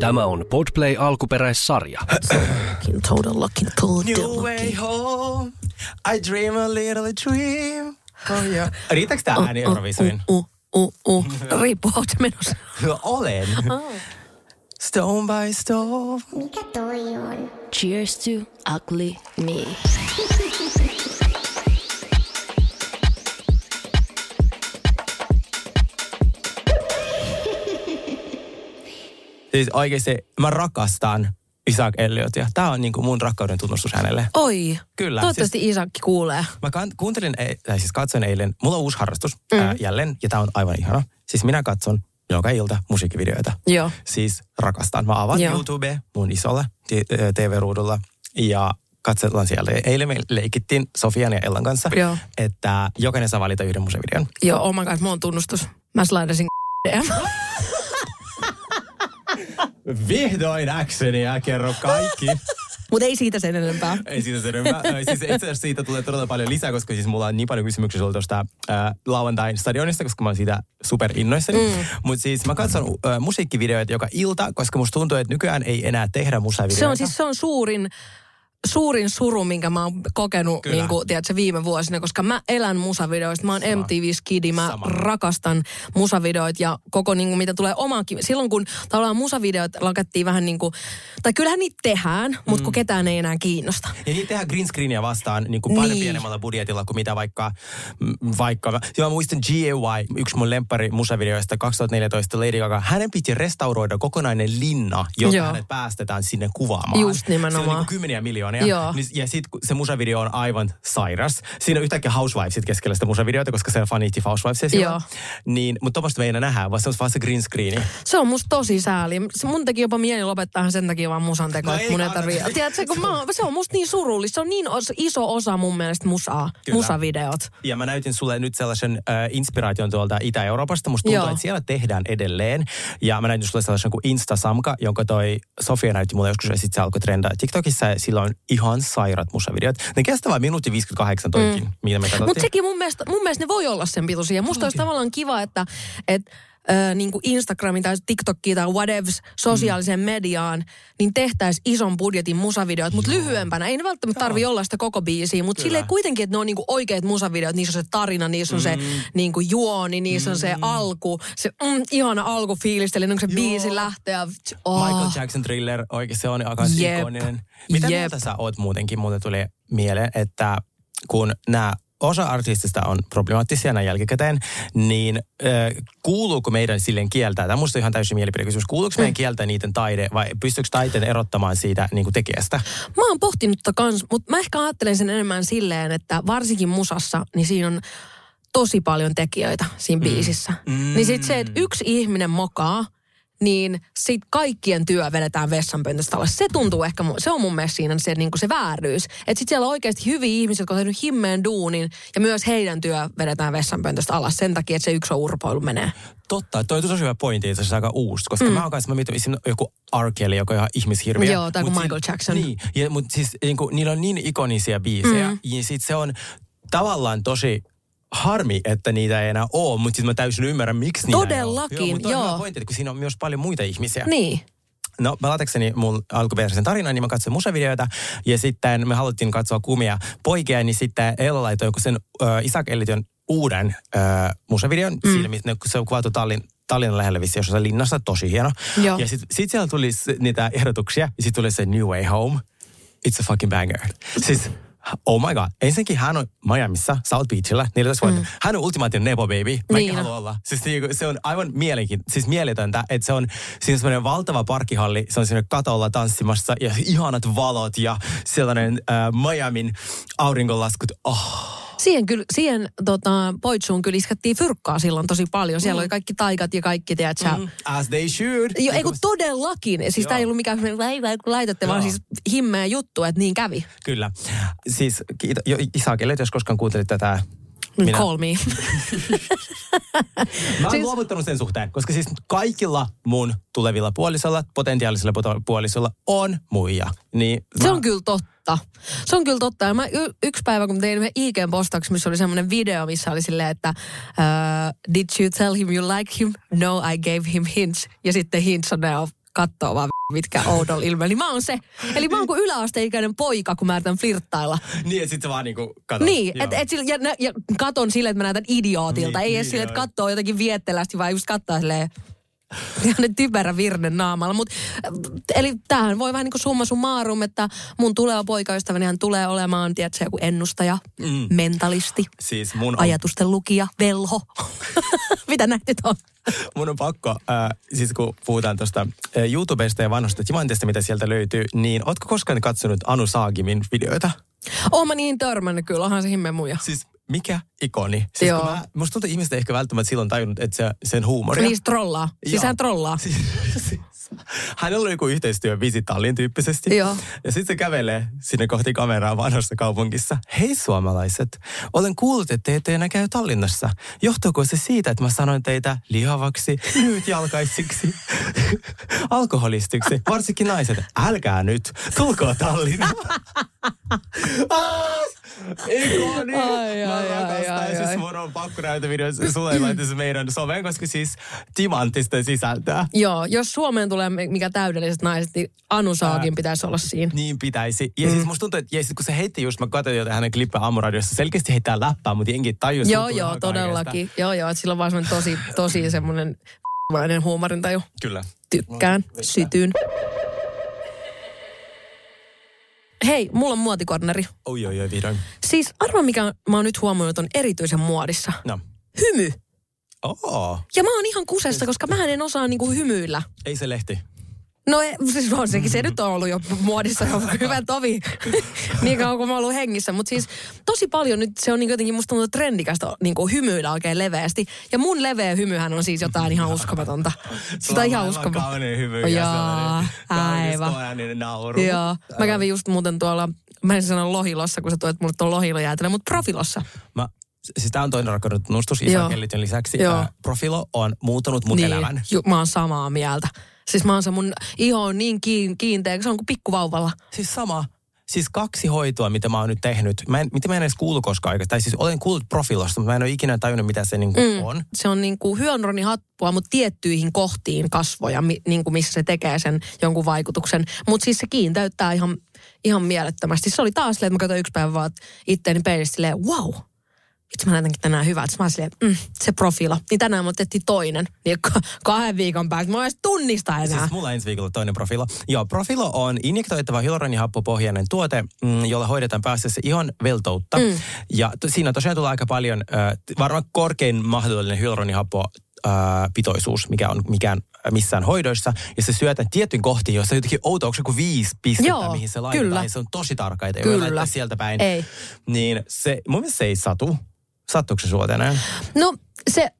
Tämä on Podplay alkuperäissarja. Good. New way home, I dream a little dream. Oh, yeah. Riittääkö tää ääni Euroviisuin? Uh, uh, uh. Riippuu, oot menossa. Olen. Stone by stone. Mikä toi on? Cheers to ugly me. Siis oikeesti mä rakastan Isaac Elliotia. Tää on niinku mun rakkauden tunnustus hänelle. Oi. Kyllä, Toivottavasti siis... Isakki kuulee. Mä kan- kuuntelin, ei- tai siis katsoin eilen, mulla on uusi harrastus mm. ää, jälleen, ja tää on aivan ihana. Siis minä katson joka ilta musiikkivideoita. Joo. Siis rakastan. Mä avaan Joo. YouTube mun isolla TV-ruudulla ja katsotaan siellä. Eilen me leikittiin Sofian ja Ellan kanssa, Joo. että jokainen saa valita yhden musavideon. Joo, oh my god, oon tunnustus. Mä slaidasin DM. Vihdoin actionia, kerro kaikki. Mut ei siitä sen enempää. Ei siitä sen enempää. Ö, siis itse asiassa siitä tulee todella paljon lisää, koska siis mulla on niin paljon kysymyksiä sulla tuosta äh, lauantain stadionista, koska mä oon siitä super innoissani. Mm. Mutta siis mä katson äh, musiikkivideoita joka ilta, koska musta tuntuu, että nykyään ei enää tehdä musavideoita. Se on siis se on suurin, suurin suru, minkä mä oon kokenut Kyllä. niin kuin, tiedätkö, viime vuosina, koska mä elän musavideoista. Mä oon Sama. MTV Skidi, mä Sama. rakastan musavideoita ja koko niin kuin, mitä tulee omaankin. Silloin kun tavallaan musavideot lakattiin vähän niin kuin, tai kyllähän niitä tehdään, mutta Mm. kun ketään ei enää kiinnosta. Ja niitä tehdään green screenia vastaan niin kuin paljon Niin. pienemmällä budjetilla kuin mitä vaikka, m, vaikka joo, mä muistan G.A.Y., yksi mun lemppari musavideoista 2014 Lady Gaga. Hänen piti restauroida kokonainen linna, jotta Joo. hänet päästetään sinne kuvaamaan. Just nimenomaan. Se on niin kuin kymmeniä miljoonia. Joo. Niin- Ja sitten se musavideo on aivan sairas. Siinä on yhtäkkiä Housewivesit keskellä sitä musavideota, koska se faniitti Housewivesia silloin. Joo. Niin, mutta tuommoista me ei enää nähdä, vaan se on vaan se green screeni. Se on musta tosi sääli. Se mun teki jopa mieli lopettaa sen takia vaan musan teko. No mun ei tarvii. Tiedätkö, kun mä, se on musta niin surullista. Se on niin os, iso osa mun mielestä musaa. Kyllä. Musavideot. Ja mä näytin sulle nyt sellaisen äh, inspiraation tuolta Itä-Euroopasta. Musta tuntuu, Joo. että siellä tehdään edelleen. Ja mä näytin sulle sellaisen kuin Insta-samka, jonka toi Sofia näytti mulle joskus ja sitten se alkoi trendaa TikTokissa. Ja sillä on ihan sairat musavideot. Ne kestää vain minuutti 58 toikin, mm. mitä me katsottiin. Mutta sekin mun mielestä, mun mielestä ne voi olla sen pituisia. Musta olisi tavallaan kiva, että et, ö, niin kuin Instagramin tai TikTokiin tai whatevs sosiaaliseen mediaan, niin tehtäisiin ison budjetin musavideot, mutta lyhyempänä. Ei ne välttämättä tarvi olla sitä koko biisiä, mutta silleen kuitenkin, että ne on niin kuin oikeat musavideot. Niissä on se tarina, niissä on se niin kuin juoni, niissä on se alku, se mm, ihana alkufiilis, eli kun se Joo. biisi lähtee. Ja, oh. Michael Jackson thriller, oikein se on aika Jep. ikoninen. Mitä Jep. mieltä sä oot muutenkin? Muuten tuli mieleen, että kun nämä osa artistista on problemaattisia näin jälkikäteen, niin äh, kuuluuko meidän silleen kieltää, tämä musta on ihan täysin mielipidekysymys, kuuluuko meidän kieltää niiden taide vai pystyykö taiteen erottamaan siitä niin kuin tekijästä? Mä oon pohtinut tota kans, mutta mä ehkä ajattelen sen enemmän silleen, että varsinkin musassa, niin siinä on tosi paljon tekijöitä siinä biisissä. Mm. Niin sit se, että yksi ihminen mokaa, niin sit kaikkien työ vedetään vessanpöntöstä alas. Se tuntuu ehkä, se on mun mielestä siinä se, niin se vääryys. Että sit siellä on oikeasti hyviä ihmisiä, jotka on tehnyt himmeen duunin, ja myös heidän työ vedetään vessanpöntöstä alas sen takia, että se yksi on urpoilu menee. Totta, toi on tosi hyvä pointti, itse asiassa aika uusi, koska mm. mä oon kanssa, mä mietin esim. joku R. Kelly, joka on ihan ihmishirviö. Joo, tai kuin Michael Jackson. Niin, ja, mutta siis niin kuin, niillä on niin ikonisia biisejä, mm. ja sit se on tavallaan tosi harmi, että niitä ei enää ole, mutta siis mä täysin ymmärrän, miksi niitä Todellakin, ei ole. Joo, mutta joo. hyvä pointti, että kun siinä on myös paljon muita ihmisiä. Niin. No, pelatakseni mun alkuperäisen tarinan, niin mä katsoin musavideoita, ja sitten me haluttiin katsoa kumia poikia, niin sitten Ella laittoi joku sen äh, Isaac Elliton uuden äh, musavideon, mm. siinä, missä ne- se on kuvattu Tallin, Tallinnan lähellä vissi, jossain linnassa, tosi hieno. Joo. Ja sitten sit siellä tuli niitä ehdotuksia, ja sitten tuli se New Way Home. It's a fucking banger. Siis, oh my god. Ensinnäkin hän on Miamissa, South Beachillä, 14 vuotta. Mm. Hän on ultimaattinen Nepo baby. Mäkin Niin haluan olla. Siis niinku, se on aivan mielenkiin, siis mieletöntä, että se on siinä semmoinen valtava parkkihalli, se on siinä katolla tanssimassa ja ihanat valot ja sellainen äh, Miamin auringonlaskut. Oh. Siihen, kyllä, siihen tota, poitsuun kyllä iskettiin fyrkkaa silloin tosi paljon. Siellä mm. oli kaikki taikat ja kaikki, tiedätkö, mm. As they should. Jo, ei kun todellakin. Siis tämä ei ollut mikään semmoinen vai, vai, kun laitatte, vaan Joo. siis himmeä juttu, että niin kävi. Kyllä. Siis kiito, jo, Isakelle, jos koskaan kuuntelit tätä. Minä. Call me. Mä oon Siis- siis... luovuttanut sen suhteen, koska siis kaikilla mun tulevilla puolisolla, potentiaalisilla puolisolla on muija. Niin Se mä- on kyllä totta. Totta. Se on kyllä totta. Ja mä y- yksi päivä, kun tein yhden IG-postauksen, missä oli semmoinen video, missä oli silleen, että uh, Did you tell him you like him? No, I gave him hints. Ja sitten hints on ne kattoo vaan mitkä oudolla ilmeellä. Niin mä oon se. Eli mä oon kuin yläasteikäinen poika, kun mä yritän flirttailla. Niin, että sit sä vaan niinku katot. Niin, et, et, sillä- ja, ja katon silleen, että mä näytän idiootilta. Niin, Ei edes niin, silleen, että joo. katsoo jotenkin viettelästi, vaan just katsoo silleen ihan typerä virne naamalla. Mut, äh, eli tämähän voi vähän niin kuin summa summarum, että mun tuleva poikaystäväni hän tulee olemaan, tiedätkö, joku ennustaja, mm. mentalisti, Siis mun on, ajatusten lukija, velho. Mitä näitä nyt on? mun on pakko, äh, siis kun puhutaan tuosta äh, YouTubesta ja vanhoista timantista, mitä sieltä löytyy, niin ootko koskaan katsonut Anu Saagimin videoita? Oon mä niin törmännyt kyllä, onhan se himme muija. Siis mikä ikoni? Siis Joo. mä, musta tuntuu, että ihmiset ei ehkä välttämättä silloin tajunnut, että se, sen huumoria. Niin trollaa. Siis Joo. hän trollaa. Siis, siis, hänellä oli joku yhteistyö Visitallin tyyppisesti. Joo. Ja sitten se kävelee sinne kohti kameraa vanhassa kaupungissa. Hei suomalaiset, olen kuullut, että te ette enää käy Tallinnassa. Johtuuko se siitä, että mä sanoin teitä lihavaksi, lyhytjalkaisiksi, alkoholistiksi, varsinkin naiset. Älkää nyt, tulkoon Tallinnaan. Ah, Ikoni! Ai, Mä ai, ai, rakastan. ai, Ja siis ai. mun on pakko sulle meidän someen, koska siis timanttista sisältöä. Joo, jos Suomeen tulee mikä täydelliset naiset, niin Anu Saakin pitäisi olla siinä. Niin pitäisi. Ja mm. siis musta tuntuu, että ja sit kun se heitti just, mä katsoin jotain hänen klippejä aamuradiossa, selkeästi heittää läppää, mutta jenkin tajus. Joo, joo, todellakin. Joo, joo, että sillä on vaan tosi, tosi semmoinen vainen huumorintaju. Kyllä. Tykkään, sytyn. Hei, mulla on muotikorneri. Oi, oi, oi, vihdoin. Siis arva, mikä mä oon nyt huomannut, on erityisen muodissa. No. Hymy. Oo, Ja mä oon ihan kusessa, koska mä en osaa niinku hymyillä. ei se lehti. No e, siis on sekin, se nyt on ollut jo muodissa jo hyvä tovi. niin kauan kuin mä oon ollut hengissä. Mutta siis tosi paljon nyt se on niin jotenkin musta tuntuu trendikästä niin kuin hymyillä oikein leveästi. Ja mun leveä hymyhän on siis jotain ihan uskomatonta. Sitä on ihan uskomatonta. kaunein Joo, ja kaunis aivan. koeääninen nauru. Joo. Mä kävin just muuten tuolla, mä en sano Lohilossa, kun sä tuot mulle tuon Lohilojäätelön, mutta Profilossa. Mä, siis tää on toinen Joo. ison kellitön lisäksi. Joo. Profilo on muuttanut mun elämän. ju, mä oon samaa mieltä. Siis mä oon se mun iho on niin kiin, kiinteä, se on kuin pikkuvauvalla. Siis sama. Siis kaksi hoitoa, mitä mä oon nyt tehnyt. Mä en, mitä mä en edes kuullut koskaan. Tai siis olen kuullut profilosta, mutta mä en ole ikinä tajunnut, mitä se niinku mm. on. Se on niin kuin hyaluronihappoa, mutta tiettyihin kohtiin kasvoja, mi, niin kuin missä se tekee sen jonkun vaikutuksen. Mutta siis se kiinteyttää ihan, ihan mielettömästi. Se oli taas silleen, että mä katsoin yksi päivä vaan itteeni peilistä silleen, wow, itse mä näytänkin tänään hyvältä. Sitten Mä silleen, mm, se profilo. Niin tänään me otettiin toinen. Niin ka- kahden viikon päästä mä en edes tunnista enää. Siis mulla ensi viikolla toinen profilo. Joo, profilo on injektoitava hyaluronihappopohjainen tuote, mm, jolla hoidetaan päästössä ihon veltoutta. Mm. Ja to, siinä tosiaan tulee aika paljon, äh, varmaan korkein mahdollinen hyaluronihappo äh, pitoisuus, mikä on mikään missään hoidoissa. Ja se syötään tietyn kohtiin, jossa jotenkin outo, onko se joku viisi pistettä, Joo, mihin se laitetaan. kyllä. Ja se on tosi. Ei Kyllä. voi laittaa sieltä päin. Ei. Niin se, mun mielestä se ei satu. Sattuuko se sua tänään? No se,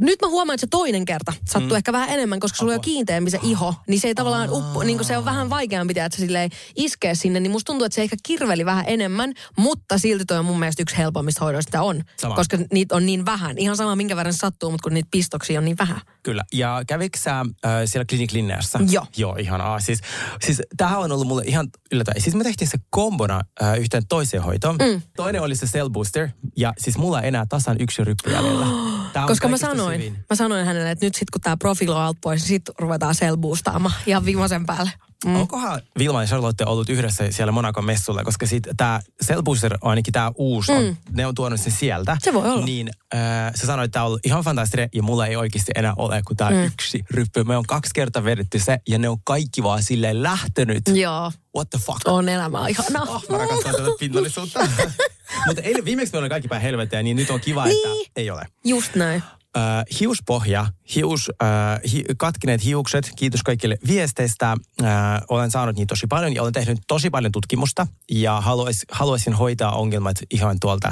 nyt mä huomaan, että se toinen kerta sattuu mm. ehkä vähän enemmän, koska sulla on jo Apua. kiinteämpi se iho. Niin se ei tavallaan uppo, niin se on vähän vaikeampi, että se silleen iskee sinne. Niin musta tuntuu, että se ehkä kirveli vähän enemmän, mutta silti toi on mun mielestä yksi helpommista hoidoista on. Sama. Koska niitä on niin vähän. Ihan sama minkä verran sattuu, mutta kun niitä pistoksia on niin vähän. Kyllä. Ja kävikö sä äh, siellä Clinic Linneassa? Joo. Joo, ihanaa. Siis, siis tämähän on ollut mulle ihan yllättävää. Siis me tehtiin se kombona äh, yhteen toiseen hoitoon. Mm. Toinen oli se Cell Booster. Ja siis mulla ei enää tasan yksi ryppy jäljellä. Koska mä kaikista sanoin, mä sanoin hänelle, että nyt sit kun tää profiilo on alta pois, niin sit ruvetaan selboostaamaan ihan viimeisen päälle. Mm. Onkohan Vilma ja Charlotte ollut yhdessä siellä Monakon messulla, koska sit tämä Cell Booster, ainakin tämä uusi, on, ne on tuonut sen sieltä. Mm. Se voi olla. Niin äh, se sanoi, että tämä on ollut ihan fantastinen ja mulla ei oikeasti enää ole kuin tämä mm. yksi ryppy. Me on kaksi kertaa vedetty se ja ne on kaikki vaan silleen lähtenyt. Joo, What the fuck? on elämä ihanaa. Oh, mä rakastan tätä pinnallisuutta. Mutta eilen viimeksi me oli kaikki päin helvettiä, niin nyt on kiva, että Niin. ei ole. Just näin. Äh, hiuspohja, hius, äh, hi, katkineet hiukset, kiitos kaikille viesteistä. Äh, olen saanut niitä tosi paljon ja olen tehnyt tosi paljon tutkimusta ja haluais, haluaisin hoitaa ongelmat ihan tuolta,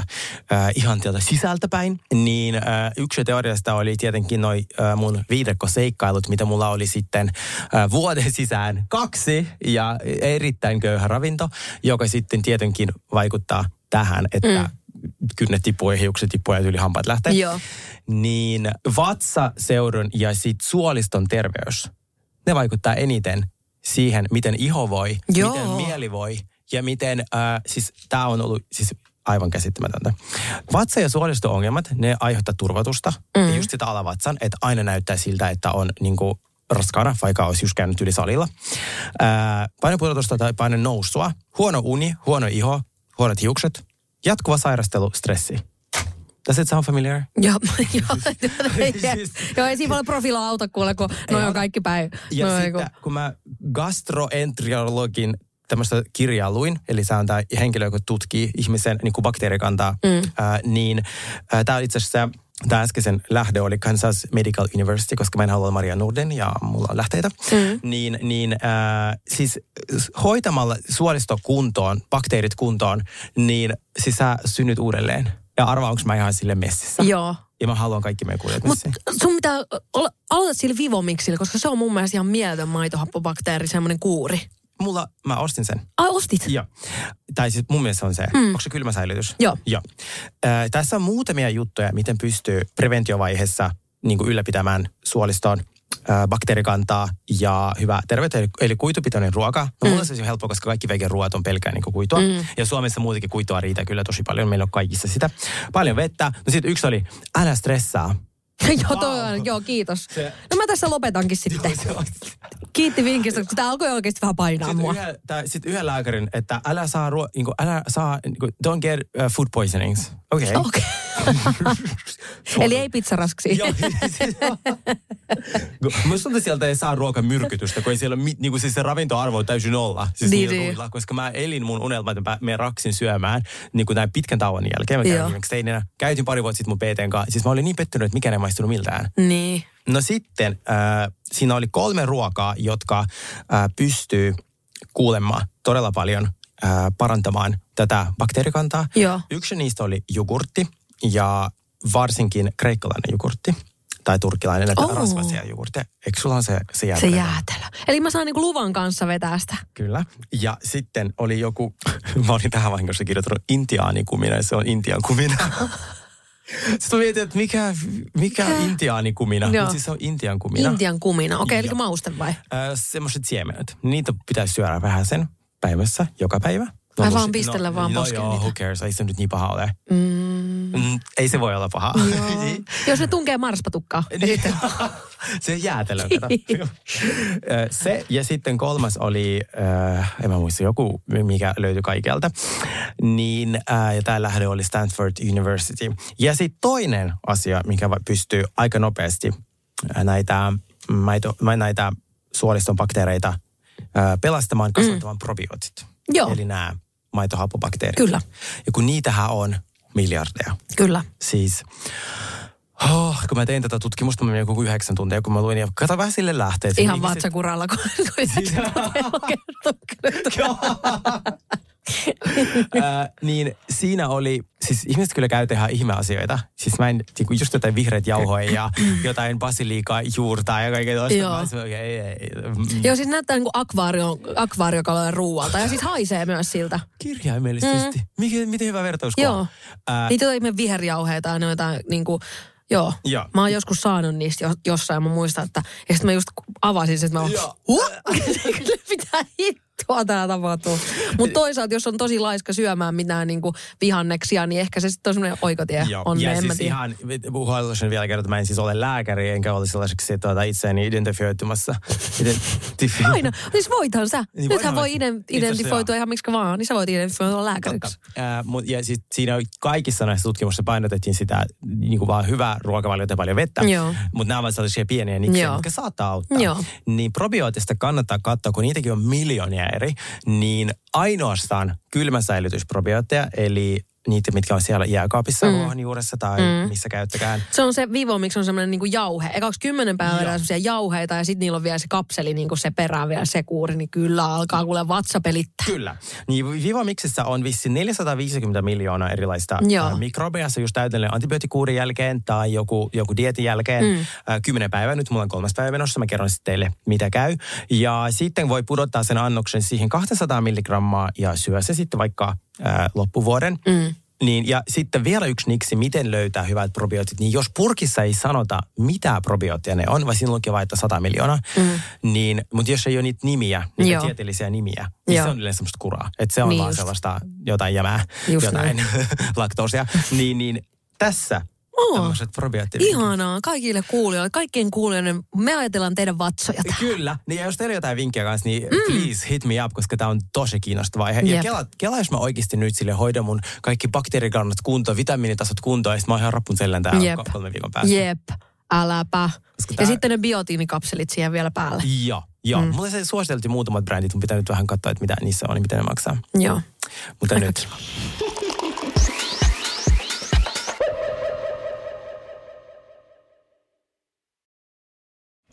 äh, ihan tuolta sisältäpäin. Niin äh, yksi teoriasta oli tietenkin noi äh, mun viidekkoseikkailut, mitä mulla oli sitten äh, vuoden sisään kaksi ja erittäin köyhä ravinto, joka sitten tietenkin vaikuttaa tähän, että mm kynnet tippuu ja hiukset tippuu ja yli hampaat lähtee. Joo. Niin vatsaseudun ja sit suoliston terveys, ne vaikuttaa eniten siihen, miten iho voi, Joo. miten mieli voi ja miten, äh, siis tämä on ollut siis aivan käsittämätöntä. Vatsa- ja suolisto-ongelmat, ne aiheuttaa turvatusta. Mm. Ja just sitä alavatsan, että aina näyttää siltä, että on niin kuin, raskaana, vaikka olisi just käynyt yli salilla. Ää, painepudotusta tai painen nousua, huono uni, huono iho, huonot hiukset, jatkuva sairastelu, stressi. Does it sound familiar? Joo, joo, ei, Siis- joo, ei siinä voi profiloa auta kuule, kun noi on kaikki päin. Ja noi sitten kun- kun mä gastroenterologin tämmöistä kirjaa luin, eli se on tämä henkilö, joka tutkii ihmisen niin kuin bakteerikantaa, mm. ää, niin tämä on itse asiassa Tämä äskeisen lähde oli Kansas Medical University, koska mä en halua olla Maria Norden ja mulla on lähteitä. Mm. Niin, niin äh, siis hoitamalla suolisto kuntoon, bakteerit kuntoon, niin siis sä synnyt uudelleen. Ja arvaa, onko mä ihan sille messissä. Joo. Ja mä haluan kaikki meidän kuulijat Mutta messiin. sun pitää olla, aloita sillä vivomiksillä, koska se on mun mielestä ihan mieletön maitohappobakteeri, semmoinen kuuri. Mulla, mä ostin sen. Ai ostit? Joo. Tai siis mun mielestä se on se. Mm. Onko se kylmä säilytys? Joo. Joo. Äh, tässä on muutamia juttuja, miten pystyy preventiovaiheessa niin ylläpitämään suoliston bakteerikantaa ja hyvää terveyttä, eli, eli kuitupitoinen ruoka. No, mulla se on helppo, koska kaikki vegan ruoat on pelkkää niin kuitua. Mm. Ja Suomessa muutenkin kuitua riitä kyllä tosi paljon. Meillä on kaikissa sitä. Paljon vettä. No sitten yksi oli, älä stressaa. Joo, toi on, joo, kiitos. Se- No mä tässä lopetankin sitten. Se on- Kiitti vinkistä, kun tää alkoi oikeasti vähän painaa Sitten mua. tää, sit yhden lääkärin, että älä saa, ruo, niin kuin, älä saa, niin kuin, don't get uh, food poisonings. Okei. Okay. Okei. Eli ei pizzarasksia. Joo, Musta tuntuu, että sieltä ei saa ruokamyrkytystä, kun ei siellä niin kuin siis se ravintoarvo on täysin nolla. Siis Niin, niin, niin. ruuilla, koska mä elin mun unelma, että mä me raksin syömään niin kuin näin pitkän tauon jälkeen. Mä viimeksi teininä. Käytin pari vuotta sitten mun PTn kanssa. Siis mä olin niin pettynyt, että mikään ei maistunut miltään. Niin. No sitten äh, siinä oli kolme ruokaa, jotka äh, pystyy kuulemma todella paljon äh, parantamaan tätä bakteerikantaa. Joo. Yksi niistä oli jogurtti ja varsinkin kreikkalainen jogurtti tai turkilainen, että Oh. rasvaisia jogurtteja. Eikö sulla on se, se Se jäätelö? jäätelö. Eli mä saan niinku luvan kanssa vetää sitä. Kyllä. Ja sitten oli joku, mä olin tähän vahingossa kirjoittanut intiaanikumina ja se on intian kumina. Sitten mä mietin, että mikä, mikä on intiaanikumina, Joo. mutta siis se on intian kumina. Intian kumina. Okei, okay, eli mauste vai? Äh, semmoiset siemenet. Niitä pitäisi syödä vähän sen päivässä, joka päivä. No, vaan no, pistellä vaan no, joo, niitä. who cares, ei se nyt niin paha ole. Mm. Mm, ei se voi olla paha. Niin. Jos ne tunkee marspatukkaa. Niin. se jäätelö, Se ja sitten kolmas oli, äh, en mä muista, joku, mikä löytyi kaikelta. Niin, äh, ja tämä lähde oli Stanford University. Ja sitten toinen asia, mikä pystyy aika nopeasti näitä, maito, ma- näitä suoliston bakteereita äh, pelastamaan, kasvattamaan mm. probiootit. Joo. Eli nämä maitohappobakteerit. Kyllä. Ja kun niitähän on miljardeja. Kyllä. Siis, oh, kun mä tein tätä tutkimusta, mä menin joku yhdeksän tuntia, kun mä luin, ja kato vähän sille lähteet. Ihan vatsakuralla, kun Niin siinä oli, siis ihmiset kyllä käy tehdä ihmeasioita. Siis mä en, niinku just jotain vihreät jauhoja ja jotain basiliikaa juurtaa ja kaikkea toista. Joo. Mä okei, ei, ei, mm, Joo, siis näyttää niin kuin akvaario, akvaariokalojen ruualta. Ja siis haisee myös siltä. Kirjaimellisesti. Mm. Miten, miten hyvä vertauskuva. Joo. Ää, Niitä on ihme viherjauheita ja noita niin kuin, joo. Joo. Mä oon joskus saanut niistä jo, jossain, mä muistan, että ja sitten mä just avasin sen, että mä oon, Joo. "Huh? mitä hittoa tää tapahtuu. Mutta toisaalta, jos on tosi laiska syömään mitään niin kuin vihanneksia, niin ehkä se sitten on semmoinen oikotie Joo. on, ja siis tiedä. ihan, haluaisin vielä kertoa, että mä en siis ole lääkäri, enkä ole sellaiseksi tuota, itseäni identifioitumassa. Identifi- Aina. Siis voithan sä. Niin Nythän voi ident- identifoitua ihan miksi vaan, niin sä voit identifioitua lääkäriksi. Ää, mut, ja siis siinä kaikissa näissä tutkimuksissa painotettiin sitä niin kuin vaan hyvää ruokavaliota ja paljon vettä. Mutta nämä ovat sellaisia pieniä Joo. jotka saattaa auttaa. Joo. Niin probiootista kannattaa katsoa, kun niitäkin on miljoonia eri, niin ainoastaan kylmäsäilytysprobiootteja, eli niitä, mitkä on siellä jääkaapissa mm. ruohonjuuressa tai mm. missä käyttäkään. Se on se vivo, miksi on semmoinen niinku jauhe. Ekaksi kymmenen päivää Joo. semmoisia jauheita ja sitten niillä on vielä se kapseli niinku se perään vielä se kuuri, niin kyllä alkaa kuule vatsa pelittää. Kyllä. Niin Vivamixissä on vissi 450 miljoonaa erilaista Joo. ä, mikrobia. Se just täydellinen antibioottikuurin jälkeen tai joku, joku dietin jälkeen. Mm. Ä, kymmenen päivää, nyt mulla on kolmas päivä menossa. Mä kerron sitten teille, mitä käy. Ja sitten voi pudottaa sen annoksen siihen 200 milligrammaa ja syö se sitten vaikka ä, loppuvuoden. Mm. Niin, ja sitten vielä yksi niksi, miten löytää hyvät probiootit. Niin jos purkissa ei sanota, mitä probioottia ne on, vai siinä lukee vain, että 100 miljoonaa, mm. niin, mutta jos ei ole niitä nimiä, niitä Joo. tieteellisiä nimiä, niin Joo. se on yleensä semmoista kuraa. Että se on Niin vaan just. sellaista jotain jämää, Just jotain laktoosia. niin, niin tässä Oo. tämmöiset probioottivinkit. Ihanaa, kaikille kuulijoille, kaikkien kuulijoille. Me ajatellaan teidän vatsoja tähän. Kyllä. Niin ja jos teillä on jotain vinkkejä kanssa, niin mm. please hit me up, koska tämä on tosi kiinnostava aihe. Ja kela, kela, jos mä oikeasti nyt sille hoidan mun kaikki bakteerikannat kuntoon, vitamiinitasot kuntoon, ja sitten mä oon ihan rappun täällä Jep. kolme viikon päästä. Jep, äläpä. Koska Ja tää- sitten ne biotiinikapselit siihen vielä päälle. Joo, joo. Mm. Mulle se suositeltiin muutamat brändit, mun pitää nyt vähän katsoa, että mitä niissä on ja miten ne maksaa. Joo. Mutta Aika nyt.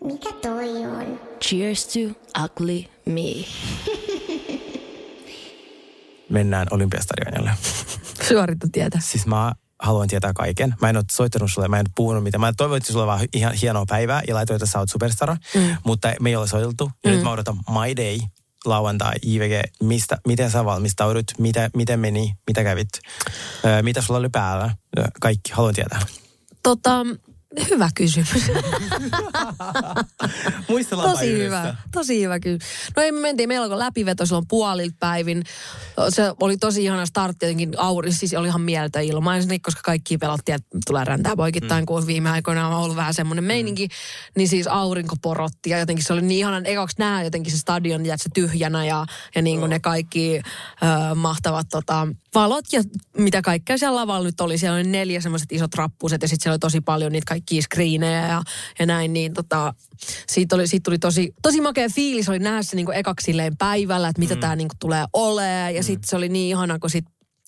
Mikä toi on? Cheers to ugly me. Mennään Olympiastadionille. Suorita tietä. Siis mä haluan tietää kaiken. Mä en ole soittanut sulle, mä en ole puhunut mitään. Mä toivon, että sulla on vaan ihan hienoa päivää ja laitoin, että sä oot superstara. Mm. Mutta me ei ole soiteltu. Ja mm. nyt mä odotan My Day lauantai, IVG, mistä, miten sä valmistaudut, mitä, miten meni, mitä kävit, öö, mitä sulla oli päällä, kaikki, haluan tietää. Tota, hyvä kysymys. Muistellaan Tosi hyvä, tosi hyvä kyllä. No ei me mentiin, meillä alkoi läpiveto silloin puolilta päivin. Se oli tosi ihana startti jotenkin auri, siis oli ihan mieltä ilmaisen, koska kaikki pelottiin, että tulee räntää poikittain, mm. kun viime aikoina on ollut vähän semmoinen meininki. Niin siis aurinko porotti ja jotenkin se oli niin ihanan, ekaksi nää jotenkin se stadion ja se tyhjänä ja, ja niin kuin ne kaikki ö, mahtavat tota, valot ja mitä kaikkea siellä lavalla nyt oli. Siellä oli neljä semmoiset isot rappuset ja sitten siellä oli tosi paljon niitä kaikkia screenejä ja, ja näin, niin tota, siitä, oli, siitä tuli tosi, tosi makea fiilis, oli nähdä se niinku ekaksi päivällä, että mitä mm. tämä niinku tulee olemaan. Ja sitten se oli niin ihana, kun sit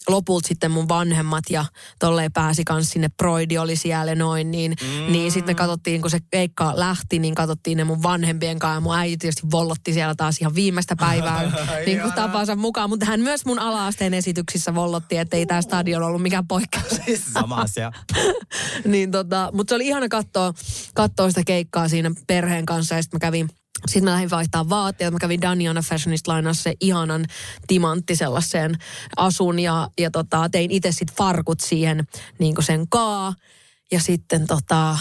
lopulta sitten mun vanhemmat ja tolleen pääsi kans sinne, Broidi oli siellä noin, niin, mm. niin sitten me katsottiin, kun se keikka lähti, niin katsottiin ne mun vanhempien kanssa ja mun äiti tietysti vollotti siellä taas ihan viimeistä päivää niin kuin tapansa mukaan, mutta hän myös mun ala-asteen esityksissä vollotti, että ei tämä stadion ollut mikään poikkeus. Sama asia. niin tota, mutta se oli ihana katsoa, katsoa sitä keikkaa siinä perheen kanssa ja sitten mä kävin sitten mä lähdin vaihtaa vaatteet. Mä kävin Daniana Fashionista lainassa se ihanan timantti sellaiseen asun ja, ja tota, tein itse sitten farkut siihen niin sen kaa. Ja sitten tota,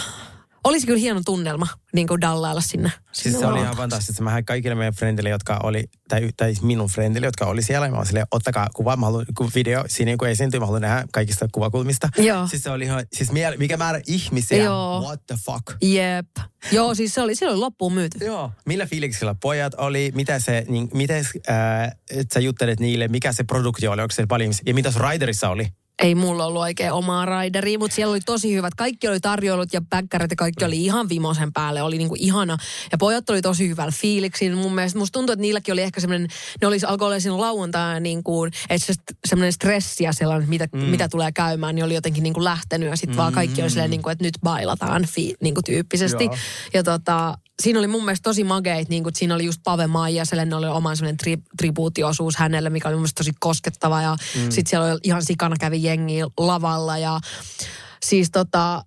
olisi kyllä hieno tunnelma niin kuin dallailla sinne. Siis sinne se oli ihan fantastista. Mä kaikille meidän friendille, jotka oli, tai, tai minun friendille, jotka oli siellä, ja mä olin silleen, ottakaa kuva, mä haluan, kun video siinä kun esiintyy, mä haluan nähdä kaikista kuvakulmista. Joo. Siis se oli ihan, siis miele, mikä määrä ihmisiä, Joo. what the fuck. Jep. Joo, siis se oli, se oli loppuun myyty. Joo. Millä fiiliksillä pojat oli, mitä se, niin, miten äh, sä juttelet niille, mikä se produktio oli, onko se paljon ja mitä se Riderissa oli? Ei mulla ollut oikein omaa raideria, mutta siellä oli tosi hyvät. Kaikki oli tarjoilut ja päkkärit ja kaikki oli ihan vimosen päälle. Oli niinku ihana. Ja pojat oli tosi hyvällä fiiliksi. Mun mielestä musta tuntuu, että niilläkin oli ehkä semmoinen, ne olisi alkoi olla siinä lauantaina niin kuin, että se semmoinen stressi ja sellainen, mitä, mm. mitä tulee käymään, niin oli jotenkin niin kuin lähtenyt. Ja sitten mm. vaan kaikki oli silleen, niin kuin, että nyt bailataan fi, niin kuin tyyppisesti. Joo. Ja tota, siinä oli mun mielestä tosi mageit, niin kuin, siinä oli just Pave Maijaselle, ne oli oma semmoinen tri, tribuuttiosuus hänelle, mikä oli mun mielestä tosi koskettava. Ja mm. sitten siellä oli ihan sikana kävi jengi lavalla ja siis tota,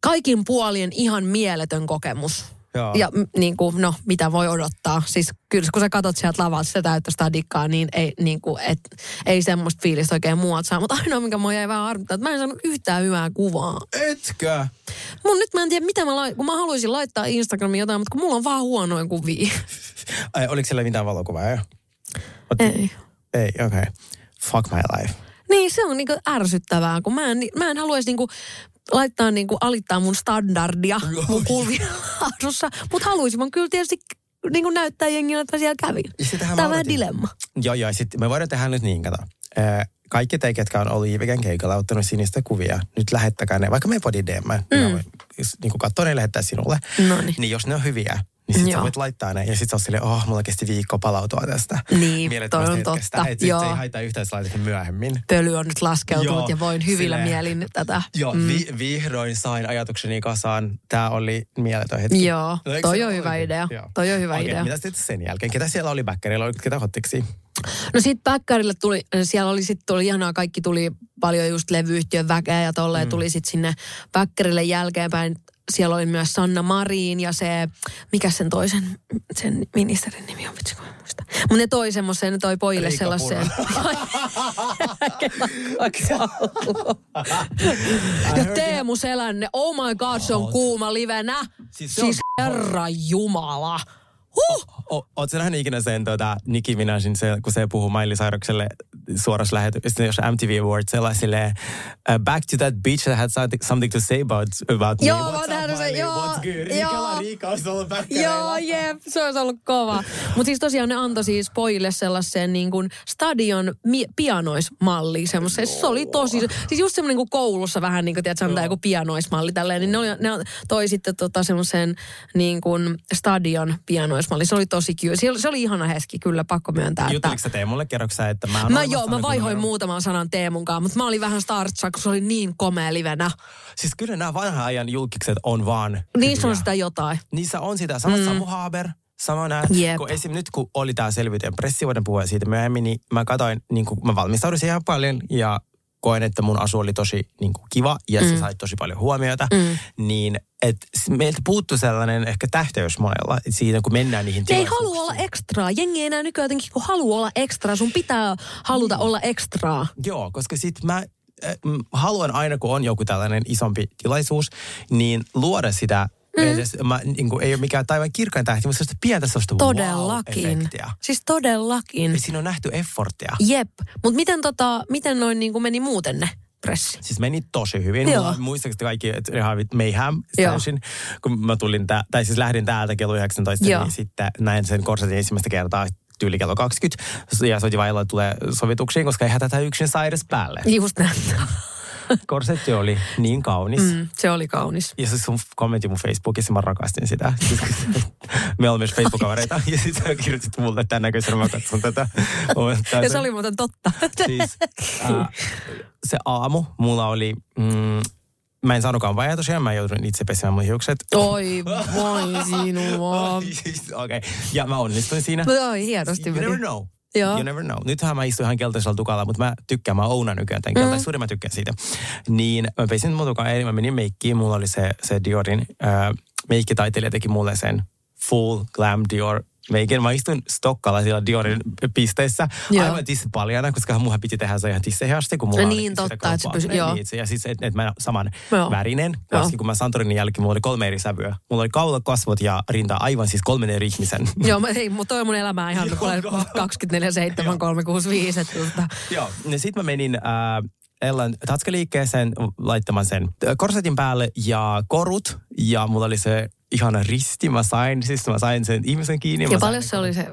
kaikin puolin ihan mieletön kokemus. Joo. Ja niin kuin, no, mitä voi odottaa. Siis kyllä kun sä katot sieltä lavalta sitä täyttä stadikkaa, niin ei, niin kuin, et, ei semmoista fiilistä oikein muualta saa. Mutta ainoa, mikä mua jäi vähän harmittaa, että mä en saanut yhtään hyvää kuvaa. Etkö? Mun nyt mä en tiedä, mitä mä laitan, kun mä haluaisin laittaa Instagramiin jotain, mutta kun mulla on vaan huonoja kuvia. Ai, oliko siellä mitään valokuvaa jo? ei. Ei, okei. Okay. Fuck my life. Niin, se on niinku ärsyttävää, kun mä en, mä en haluaisi niinku laittaa niinku, alittaa mun standardia mun kuvien laadussa, mutta haluaisin kyllä tietysti niinku näyttää jengille, että mä siellä kävin. Tämä on vähän dilemma. Joo, joo. Sitten me voidaan tehdä nyt niin, kato. Kaikki te, ketkä on ollut IVGn keikalla, ottanut sinistä kuvia, nyt lähettäkää ne, vaikka me podi DM, mm. niin katsoa ne lähettää sinulle. Noniin. Niin jos ne on hyviä, niin sit sä Joo. voit laittaa ne. Ja sit sä oot silleen, oh, mulla kesti viikko palautua tästä. Niin, toi on totta. Et sit Joo. se ei haittaa yhtään, sen myöhemmin. Pöly on nyt laskeutunut Joo, ja voin hyvillä silleen- mielin tätä. Joo, mm. vi- vihdoin sain ajatukseni kasaan. Tää oli mieletön hetki. Joo, No, toi on hyvä idea. Joo. Toi on hyvä Okei, idea. mitä sitten sen jälkeen? Ketä siellä oli backerilla? Ketä hottiksi? No sit Päkkärille tuli, siellä oli sit tuli ihanaa, kaikki tuli paljon just levyyhtiön väkeä ja tolleen mm. tuli sit sinne Päkkärille jälkeenpäin. Siellä oli myös Sanna Marin ja se, mikä sen toisen, sen ministerin nimi on, vitsi kun mä en muista. Mutta ne toi semmoisen, ne toi pojille Riikka sellaiseen. ja Teemu Selänne, oh my god, se on kuuma livenä. Siis Siis, siis herra jumala. Huh! O, ootko nähnyt ikinä sen tota, Nicki Minajin, se, kun se puhuu Miley Cyrukselle suorassa lähetyksessä, jos MTV Awards sellaisille uh, back to that bitch that had something, to say about, about Joo, me. What's up, Miley? joo, What's good? joo. Riikka olisi ollut. Joo, jep, se olisi ollut kova. Mutta siis tosiaan ne antoi siis pojille sellaiseen niin kuin stadion mi- pianoismalli. Semmoiseen. Se oli tosi, siis just semmoinen kuin koulussa vähän niin kuin, tiedät, sanotaan joku pianoismalli tälleen. Niin ne, oli, ne toi sitten tota semmoisen niin kuin stadion pianoismalli. Se oli tosi cute. Se oli, se oli ihana hetki, kyllä pakko myöntää. Jutteliko sä Teemulle kerroksä, että mä Mä joo, mä vaihoin numero? muutaman sanan Teemunkaan, mutta mä olin vähän startsa, kun se oli niin komea livenä. Siis kyllä nämä vanhan ajan julkikset on vaan Niissä on hyviä. sitä jotain. Niissä on sitä. Sama mm. Samu Haber, sama näin. Jep. Kun esim. nyt kun oli tämä selviytyjen pressivuoden puhe siitä myöhemmin, niin mä katsoin, niin kuin, mä valmistauduin siihen paljon ja koen, että mun asu oli tosi niin kuin, kiva ja mm. se sai tosi paljon huomiota. Mm. Niin, että meiltä puuttuu sellainen ehkä tähteys monella siitä, kun mennään niihin Ne ei tilaisuuksiin. halua olla ekstraa. Jengi ei enää nykyään jotenkin, kun haluaa olla ekstraa. Sun pitää haluta olla ekstraa. Joo, koska sit mä äh, mm, haluan aina, kun on joku tällainen isompi tilaisuus, niin luoda sitä mm. edes, mä, niin kuin, ei ole mikään taivaan kirkkain tähti, mutta sellaista pientä sellaista Todellakin. wow-efektiä. Siis todellakin. Ja siinä on nähty efforttia. Jep. Mutta miten, tota, miten noin niin kuin meni muuten ne pressi? Siis meni tosi hyvin. Joo. Muistaakseni kaikki, että ihan mayhem täysin. Kun mä tulin, tä- tai siis lähdin täältä kello 19, Joo. niin sitten näin sen korsetin ensimmäistä kertaa tyyli kello 20. Ja soitin vaan illalla tulee sovituksiin, koska eihän tätä yksin saa edes päälle. Just näin. Korsetti oli niin kaunis. Mm, se oli kaunis. Ja se sun kommentti mun Facebookissa, mä rakastin sitä. Siis, me olemme myös Facebook-kavereita. Ja sitten sä kirjoitit mulle, tämän näköisenä mä katson tätä. Ja se oli muuten totta. Siis, äh, se aamu mulla oli... Mm, mä en saanutkaan vajaa tosiaan, mä jouduin itse pesemään mun hiukset. Oi, voi sinua. Siis, Okei, okay. ja mä onnistuin siinä. Oi, hienosti You never know. Joo. You never know. Nythän mä istun ihan keltaisella tukalla, mutta mä tykkään, mä ounan nykyään tämän keltaisuuden, mä tykkään siitä. Niin mä pesin mun tukan eli mä menin meikkiin, mulla oli se, se Diorin äh, meikkitaiteilija teki mulle sen full glam Dior meikin. Mä istuin Stokkalla siellä Diorin pisteessä Joo. aivan tissit paljana, koska mulla piti tehdä se ihan tisseihin asti, kun mulla No oli niin, sitä totta, että se pysy- Niin, joo. itse- Ja siis, että et mä saman Joo. värinen, varsinkin kun mä Santorinin jälkeen, mulla oli kolme eri sävyä. Mulla oli kaula, kasvot ja rinta aivan siis kolmen eri ihmisen. Joo, mä, ei, mutta toi on mun elämää ihan Joo, kuule joo. 24 7 365. Että, tota, Joo, ja sitten mä menin äh, Ellan tatskaliikkeeseen laittamaan sen korsetin päälle ja korut. Ja mulla oli se ihana risti, mä sain, siis mä sain sen ihmisen kiinni. ja mä paljon sain se oli se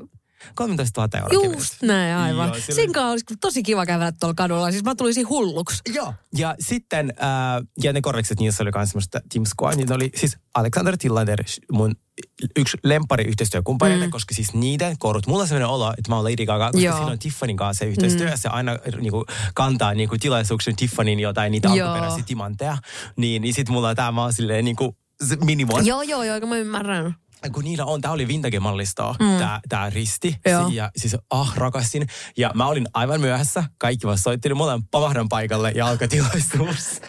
13 000 euroa. Just näin, aivan. Joo, sillä- Sinkaan olisi tosi kiva käydä tuolla kadulla. Siis mä tulisin hulluksi. Joo. Ja sitten, äh, ja ne korrekset, niissä oli myös semmoista Team Squad, niin ne oli siis Alexander Tillander, mun yksi lempari yhteistyökumppaneita, mm. koska siis niiden korut, mulla on sellainen olo, että mä oon Lady Gaga, koska Joo. siinä on Tiffanin kanssa se yhteistyö, mm. ja se aina niinku, kantaa niinku, tilaisuuksien Tiffanin jotain niitä Joo. alkuperäisiä timantteja, niin, niin sit mulla on tää, mä oon silleen niinku, se minimon. Joo, joo, joo, mä ymmärrän. kun niillä on, tää oli vintage-mallistoa, mm. tää, tää risti. Joo. Ja siis ah, rakastin. Ja mä olin aivan myöhässä. Kaikki vaan soitteli. Mulla on pamahdan paikalle ja alkoi tilaisuus.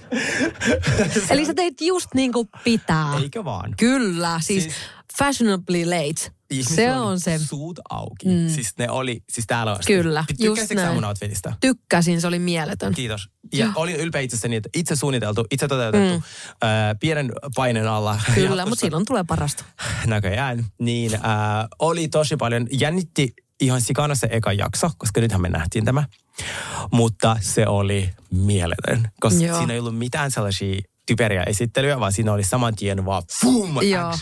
Eli sä teit just niin kuin pitää. Eikö vaan? Kyllä, siis, Siis- fashionably late. Ihmiset se on se. Suut auki. Mm. Siis ne oli, siis täällä on. Kyllä, just näin. mun outfitista? Tykkäsin, se oli mieletön. Kiitos. Ja Joo. olin ylpeä itsestäni, että itse suunniteltu, itse toteutettu, mm. äh, pienen paineen alla. Kyllä, mutta silloin tulee parasta. näköjään, niin äh, oli tosi paljon, jännitti ihan sikana se eka jakso, koska nythän me nähtiin tämä. Mutta se oli mieletön, koska Joo. siinä ei ollut mitään sellaisia typeriä esittelyjä, vaan siinä oli saman tien vaan boom, Joo.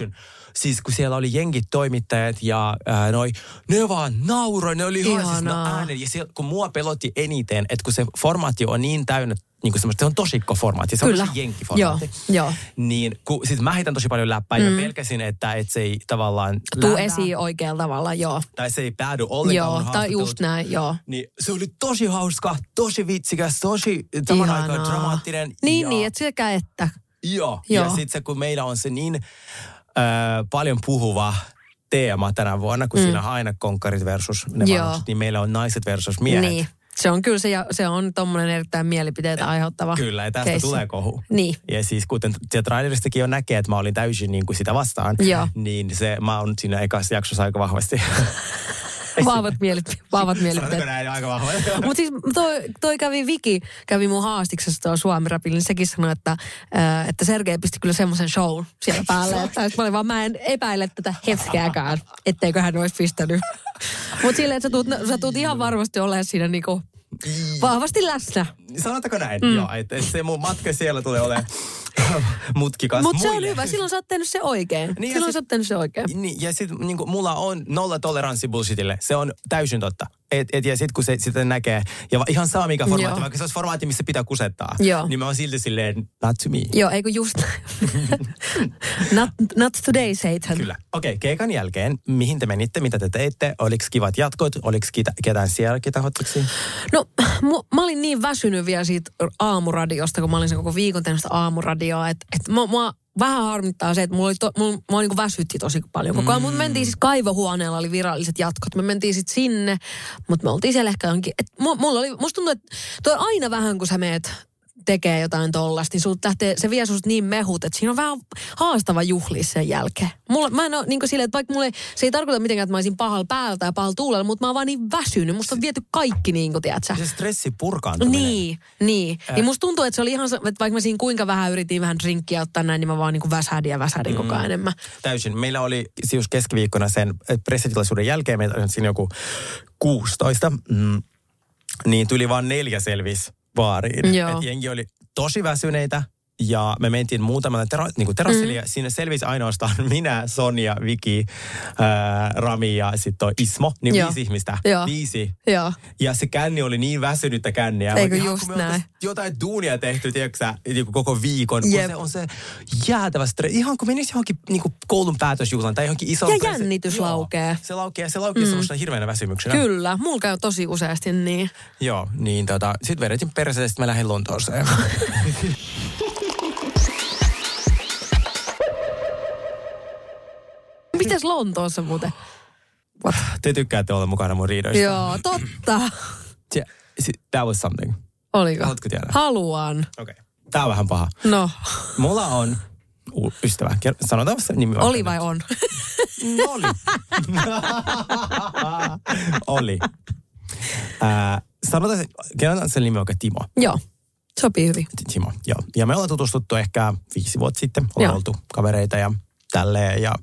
Siis kun siellä oli jenkit toimittajat ja ää, noi, ne vaan nauroi, ne oli ihan siis no äänen. Ja siellä, kun mua pelotti eniten, että kun se formaatti on niin täynnä, niin kuin semmoista, se on tosikko formaatti, se Kyllä. on tosi jenkkiformaatti. Joo, joo. Niin, kun, siis mä heitän tosi paljon läppää mm. ja pelkäsin, että et se ei tavallaan Tuu lämpää, esiin oikealla tavalla, joo. Tai se ei päädy ollenkaan Joo, tai just näin, joo. Niin se oli tosi hauska, tosi vitsikäs, tosi saman aikaan dramaattinen. Niin, ja, niin, että sekä että. Joo, ja Joo. sitten se, kun meillä on se niin paljon puhuva teema tänä vuonna, kun mm. siinä on aina konkarit versus ne Joo. vanhukset, niin meillä on naiset versus miehet. Niin. Se on kyllä se, ja se on tommonen erittäin mielipiteitä aiheuttava Kyllä, ja tästä keissi. tulee kohu. Niin. Ja siis kuten sieltä traileristakin jo näkee, että mä olin täysin niin kuin sitä vastaan, Joo. niin se, mä oon siinä ekassa jaksossa aika vahvasti vahvat, mielit, vahvat Sanotaanko mielipiteet. näin aika vahva? Mutta siis toi, toi kävi Viki, kävi mun haastiksessa tuo Suomi Rapilla, niin sekin sanoi, että, äh, että Sergei pisti kyllä semmoisen show siellä päälle, että mä olin vaan, mä en epäile tätä hetkeäkään, etteikö hän olisi pistänyt. Mutta silleen, että sä tuut, sä tuut ihan varmasti olemaan siinä niinku vahvasti läsnä. Sanotaanko näin? Mm. Joo, että se mun matka siellä tulee olemaan mutkikas Mutta se on hyvä, silloin sä oot tehnyt se oikein. Niin silloin sit- sä oot tehnyt se oikein. Niin, ja sitten niinku, mulla on nolla toleranssi bullshitille. Se on täysin totta. Et, et, ja sitten kun se sitä näkee, ja va- ihan saa mikä formaatti, Joo. vaikka se olisi formaatti, missä pitää kusettaa, Joo. niin mä oon silti silleen, not to me. Joo, eikö just not, not today, Satan. Kyllä. Okei, okay, keikan jälkeen, mihin te menitte, mitä te teitte? Oliko kivat jatkot? Oliko ketään siellä, ketä hotsiksi? No, mu, mä olin niin väsynyt vielä siitä aamuradiosta, kun mä olin sen koko viikon tehnyt sitä aamuradioa, että et mua, mua vähän harmittaa se, että mulla, oli to, mulla, mua niin väsytti tosi paljon koko ajan. Mm. Mutta me mentiin siis kaivohuoneella, oli viralliset jatkot. Me mentiin sitten sinne, mutta me oltiin siellä ehkä jonkin... Et, mu- mulla oli, musta tuntuu, että toi on aina vähän, kun sä meet tekee jotain tollasta, niin lähtee, se vie susta niin mehut, että siinä on vähän haastava juhlia sen jälkeen. Mulla, mä en ole niin silleen, että vaikka mulle, se ei tarkoita mitenkään, että mä olisin pahalla päällä tai pahalla tuulella, mutta mä oon vaan niin väsynyt. Musta on viety kaikki niin kuin, tiedätkö? Se stressi purkaantuminen. Niin, niin. Äh. Niin musta tuntuu, että se oli ihan, että vaikka mä siinä kuinka vähän yritin vähän drinkkiä ottaa näin, niin mä vaan niin kuin väsähdin ja väsähdin mm. koko ajan enemmän. Täysin. Meillä oli siis keskiviikkona sen pressitilaisuuden jälkeen, meillä oli siinä joku 16, mm, niin tuli vaan neljä selvis baariin. Joo. Et jengi oli tosi väsyneitä. Ja me mentiin muutamalle tera, niin terassille mm. ja siinä selvisi ainoastaan minä, Sonja, Viki, ää, Rami ja sitten toi Ismo. Niin Joo. viisi ihmistä. Joo. Viisi. Joo. Ja se känni oli niin väsynyttä känniä. Eikö Ihan just näin? Jotain duunia tehty, tiedätkö niinku koko viikon. Kun Jep. se on se jäätävä stress. Ihan kun menisi johonkin niinku koulun päätösjuhlaan tai johonkin isoon... Ja pressi- jännitys Joo. laukee. Se laukee, se laukee mm. semmoisena hirveänä väsymyksenä. Kyllä, mulla käy tosi useasti niin. Joo, niin tota, sit vedetin perseestä, mä lähdin Lontooseen. Mites Lontoossa muuten? What? Te tykkäätte olla mukana mun riidoista. Joo, totta. That was something. Oliko? Haluatko tiedä? Haluan. Okei. Okay. Tää on vähän paha. No, Mulla on ystävä. Sanotaan se nimi. oli nyt. vai on? No oli. oli. Ää, sanotaan, se- kerrotaan sen nimi oikein Timo. Joo, sopii hyvin. Timo, joo. Ja me ollaan tutustuttu ehkä viisi vuotta sitten. Ollaan Joo. oltu kavereita ja tälleen. Ja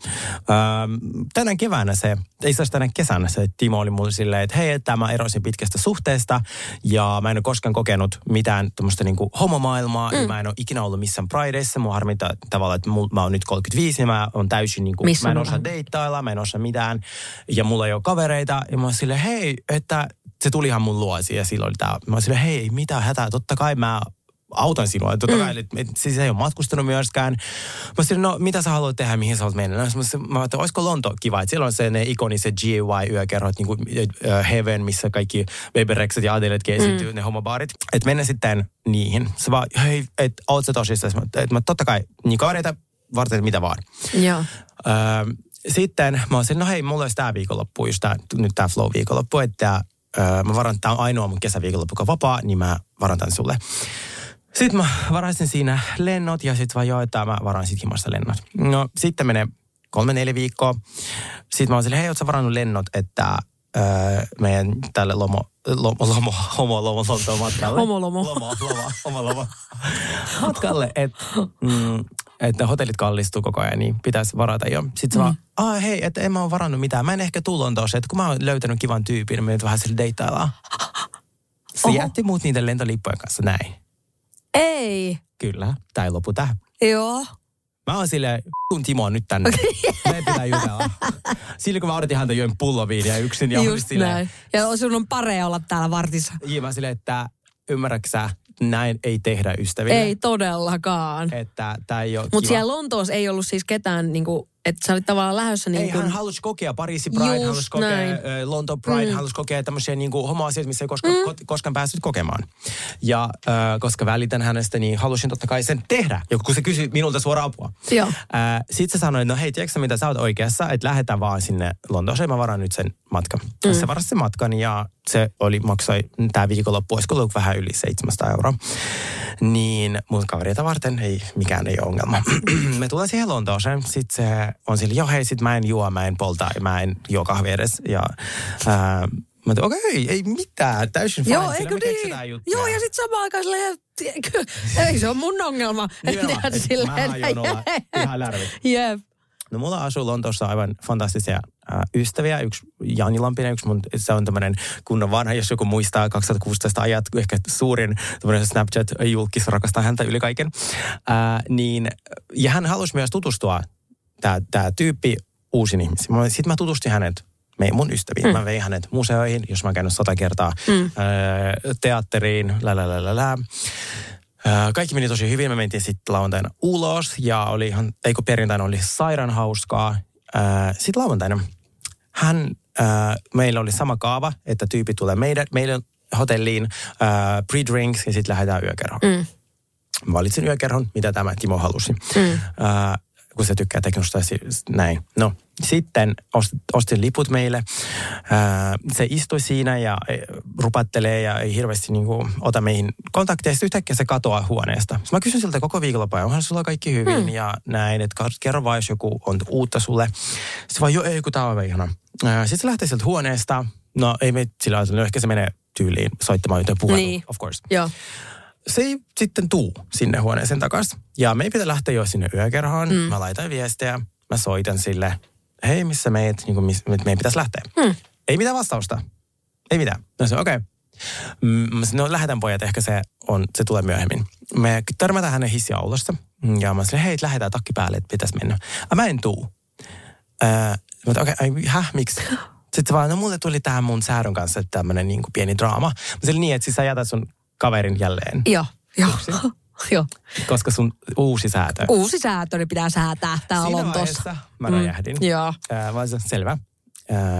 ähm, tänä keväänä se, ei asiassa tänä kesänä se Timo oli mulle silleen, että hei, että mä erosin pitkästä suhteesta ja mä en ole koskaan kokenut mitään tuommoista niinku homomaailmaa. Mm. Mä en ole ikinä ollut missään prideissa. Mua harmittaa tavallaan, että mul, mä oon nyt 35 ja mä oon täysin niinku, Missä mä en osaa deittailla, mä en osaa mitään. Ja mulla ei ole kavereita. Ja mä oon silleen, hei, että se tuli ihan mun luosi ja silloin oli tää, mä oon silleen, hei, mitä hätää, totta kai mä autan sinua. Totta kai, mm. et, siis ei ole matkustanut myöskään. Mä sanoin, no mitä sä haluat tehdä, mihin sä haluat mennä? No, mä, sanoin, että olisiko Lonto kiva, että siellä on se ne ikoniset GY-yökerhot, niin kuin äh, Heaven, missä kaikki Baby Rexet ja Adeletkin esiintyy, mm. ne homobaarit. Että mennä sitten niihin. Se vaan, hei, että oot sä tosissaan? Että mä totta kai, niin kavereita varten mitä vaan. Joo. Öö, sitten mä olisin, no hei, mulla olisi tää viikonloppu, just tää, nyt tää flow-viikonloppu, että öö, mä varan, tää on ainoa mun kesäviikonloppu, joka on vapaa, niin mä varan tän sulle. Sitten mä varaisin siinä lennot ja sitten vaan joo, että mä varaan sit himasta lennot. No sitten menee kolme, neljä viikkoa. Sitten mä oon silleen, hei, oot sä varannut lennot, että öö, meidän tälle lomo, lomo, lomo, homo, lomo, lontoon matkalle. Homolomo. Lomo, lomo, homo, lomo. Matkalle, että mm, että hotellit kallistuu koko ajan, niin pitäisi varata jo. Sitten se mm. vaan, Aa, hei, että en mä ole varannut mitään. Mä en ehkä tulon tuossa, että kun mä oon löytänyt kivan tyypin, niin me nyt vähän sille deittaillaan. Se Oho. jätti muut niiden lentolippujen kanssa näin. Ei. Kyllä, tää ei lopu tähän. Joo. Mä oon silleen, kun Timo on nyt tänne. Okay. Me pitää jutella. Silloin kun mä odotin häntä join pulloviiniä yksin ja Just silleen, näin. Ja sun on parea olla täällä vartissa. Ja mä silleen, että ymmärrätkö sä, näin ei tehdä ystäville. Ei todellakaan. Että tää ei ole Mutta siellä Lontoossa ei ollut siis ketään, niinku, että sä olit tavallaan lähdössä niin Ei, hän halusi kokea Pariisi Pride, Just halusi kokea näin. Lonto Pride, mm. halusi kokea tämmöisiä niin kuin homo-asioita, missä ei koskaan, mm. koskaan päässyt kokemaan. Ja äh, koska välitän hänestä, niin halusin totta kai sen tehdä, joku kun se kysyi minulta suoraan apua. Joo. Äh, Sitten se sanoi, että no hei, tiedätkö mitä sä oot oikeassa, että lähdetään vaan sinne Lontooseen, mä varaan nyt sen matkan. Mm. Se varasi sen matkan ja se oli, maksoi tämä viikonloppu, olisiko ollut vähän yli 700 euroa. Niin mun kavereita varten ei, mikään ei ole ongelma. me tullaan siihen Lontooseen, sitten se on sille, joo hei, sit mä en juo, mä en polta, mä en juo kahvia edes. Ja ää, mä okei, okay, ei mitään, täysin fine. Joo, eikö niin? Joo, ja sitten samaan aikaan silleen, ei se on mun ongelma. Nimenomaan, että silleen, mä aion olla ihan lärvi. Jep. No mulla asuu Lontoossa aivan fantastisia äh, ystäviä. Yksi Jani Lampinen, yksi mun, se on tämmöinen kunnon vanha, jos joku muistaa 2016 ajat, ehkä suurin tämmöinen Snapchat-julkis, rakastaa häntä yli kaiken. Äh, niin, ja hän halusi myös tutustua, tämä tää tyyppi, uusiin ihmisiin. Sitten mä tutustin hänet me, mun ystäviin. Mm. Mä vein hänet museoihin, jos mä käynyt sata kertaa, mm. äh, teatteriin, lä, lä, lä, lä, lä. Äh, Kaikki meni tosi hyvin. Me mentiin sitten lauantaina ulos ja oli ihan, ei kun perjantaina oli sairaan hauskaa. Sitten lauantaina hän, äh, meillä oli sama kaava, että tyyppi tulee meidän, meidän hotelliin, äh, pre-drinks ja sitten lähdetään yökerhoon. Mm. Valitsin yökerhon, mitä tämä Timo halusi. Mm. Äh, kun se tykkää teknosta näin. No, sitten ostin, ostin liput meille. Se istui siinä ja e, rupattelee ja ei hirveästi niin kuin, ota meihin kontakteja. Sitten yhtäkkiä se katoaa huoneesta. Sitten mä kysyn siltä koko viikonloppuja, onhan sulla kaikki hyvin hmm. ja näin, että kerro vaan, jos joku on uutta sulle. Sitten vaan, joo, ei, kun tää on ihana. Sitten se lähtee sieltä huoneesta. No ei me sillä no ehkä se menee tyyliin soittamaan jotain puhelua, Niin. of course Joo. Se ei sitten tuu sinne huoneeseen takaisin. Ja me ei pitää lähteä jo sinne yökerhoon. Mm. Mä laitan viestejä, mä soitan sille, hei missä meet, niin kuin, me, meidän pitäisi lähteä. Mm. Ei mitään vastausta. Ei mitään. No se okei. Okay. Mm, no lähetän pojat, ehkä se, on, se tulee myöhemmin. Me törmätään hänen hissiaulossa. Ja mä sanoin, hei, lähdetään takki päälle, että pitäisi mennä. A, mä en tuu. Äh, mä okei, okay, häh, miksi? Sitten vaan, no mulle tuli tähän mun säädön kanssa tämmönen niin kuin pieni draama. Mä sanoin niin, että siis sä jätät sun kaverin jälleen. Joo. Joo. Joo. Koska sun uusi säätö. Uusi säätö niin pitää säätää täällä Siinä Lontoossa. mä räjähdin. Mm, joo. Ää, mä olisin, selvä.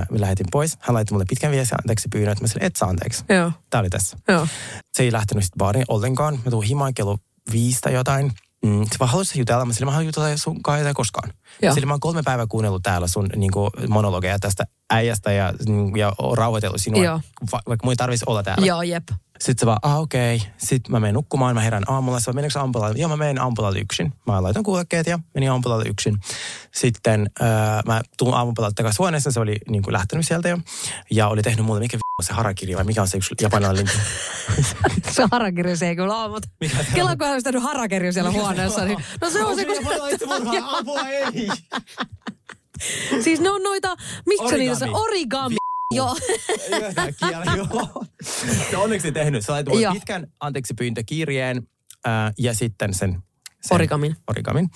Mä lähetin pois. Hän laittoi mulle pitkän viestin anteeksi pyynnön, että mä sanoin, et saa anteeksi. Joo. Tää oli tässä. Joo. Se ei lähtenyt sitten baariin ollenkaan. Mä tuun himaan kello viistä jotain. Mm, se vaan halusi jutella. Mä sanoin, mä haluan jutella sun kanssa koskaan. Joo. Sillä mä oon kolme päivää kuunnellut täällä sun niin kuin, monologeja tästä äijästä ja, ja rauhoitellut sinua, Joo. va, vaikka mun ei tarvitsisi olla täällä. Joo, jep. Sitten se vaan, ah okei. Okay. Sitten mä menen nukkumaan, mä herään aamulla. Se meneekö ampulalle? Joo, mä menen ampulalle yksin. Mä laitan kuulokkeet ja menin ampulalle yksin. Sitten äh, mä tuun aamupalalle takaisin huoneeseen. Se oli niin kuin lähtenyt sieltä jo. Ja oli tehnyt mulle, mikä v- se harakiri vai mikä on se yksi japanilainen? Se harakiri se ei kyllä ole, mutta Mikä on? Kela kun tehnyt harakiri siellä huoneessa, niin no se on se, kun... Apua ei! Siis ne on noita, miksi niitä se Origami. Joo. Joo. Se onneksi tehnyt. Se mulle Joo. pitkän anteeksi pyyntökirjeen äh, ja sitten sen, sen Origamin. Origamin.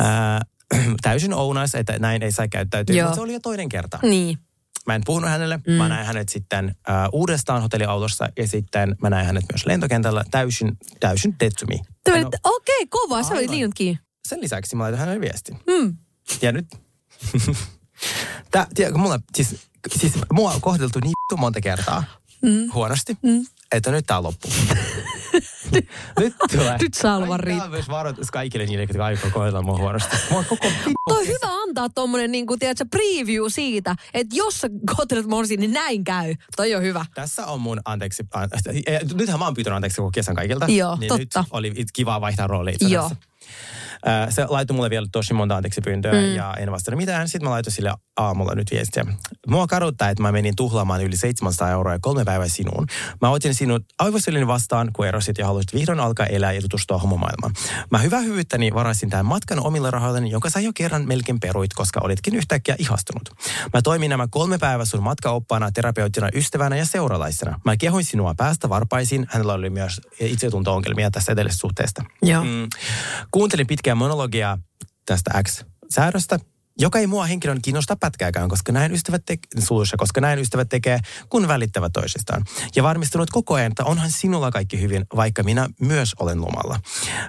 Äh, täysin ounais, että näin ei saa käyttäytyä, Joo. mutta se oli jo toinen kerta. Niin. Mä en puhunut hänelle. Mm. Mä näin hänet sitten äh, uudestaan hotelliautossa ja sitten mä näin hänet myös lentokentällä täysin, täysin dead to me. Tämä No, oli- Okei, okay, kova. Se oli liiankin. sen lisäksi mä laitan hänelle viestin. Mm. Ja nyt... Tää, tiedätkö, mulla, siis, siis mua on kohdeltu niin monta kertaa mm. huonosti, mm. että nyt tää on loppu. nyt tulee. Nyt saa luvan Kaikki Tää on myös varoitus kaikille niille, jotka aikoo kohdella mua huonosti. Mua on koko. Toi on hyvä antaa tommonen niin kuin, tiedätkö, preview siitä, että jos sä kohtelet morsiin, niin näin käy. Toi on hyvä. Tässä on mun anteeksi. An, eh, nythän mä oon pyytänyt anteeksi koko kesän kaikilta. Joo, niin totta. nyt oli kiva vaihtaa roolia itse Joo. asiassa. Se laittoi mulle vielä tosi monta anteeksi pyyntöä mm. ja en vastannut mitään. Sitten mä laitoin sille aamulla nyt viestiä. Mua kaduttaa, että mä menin tuhlaamaan yli 700 euroa ja kolme päivää sinuun. Mä otin sinut aivosylin vastaan, kun erosit ja halusit vihdoin alkaa elää ja tutustua homomaailmaan. Mä hyvä hyvyyttäni varasin tämän matkan omilla rahoillani, jonka sä jo kerran melkein peruit, koska olitkin yhtäkkiä ihastunut. Mä toimin nämä kolme päivää sun matkaoppaana, terapeuttina, ystävänä ja seuralaisena. Mä kehoin sinua päästä varpaisiin. Hänellä oli myös itsetunto-ongelmia tässä edellisessä suhteesta. Joo. Mm. Kuuntelin pitkää monologiaa tästä X-säädöstä, joka ei mua henkilön kiinnosta pätkääkään, koska näin ystävät, te- suluissa, koska näin ystävät tekee, kun välittävät toisistaan. Ja varmistunut koko ajan, että onhan sinulla kaikki hyvin, vaikka minä myös olen lomalla.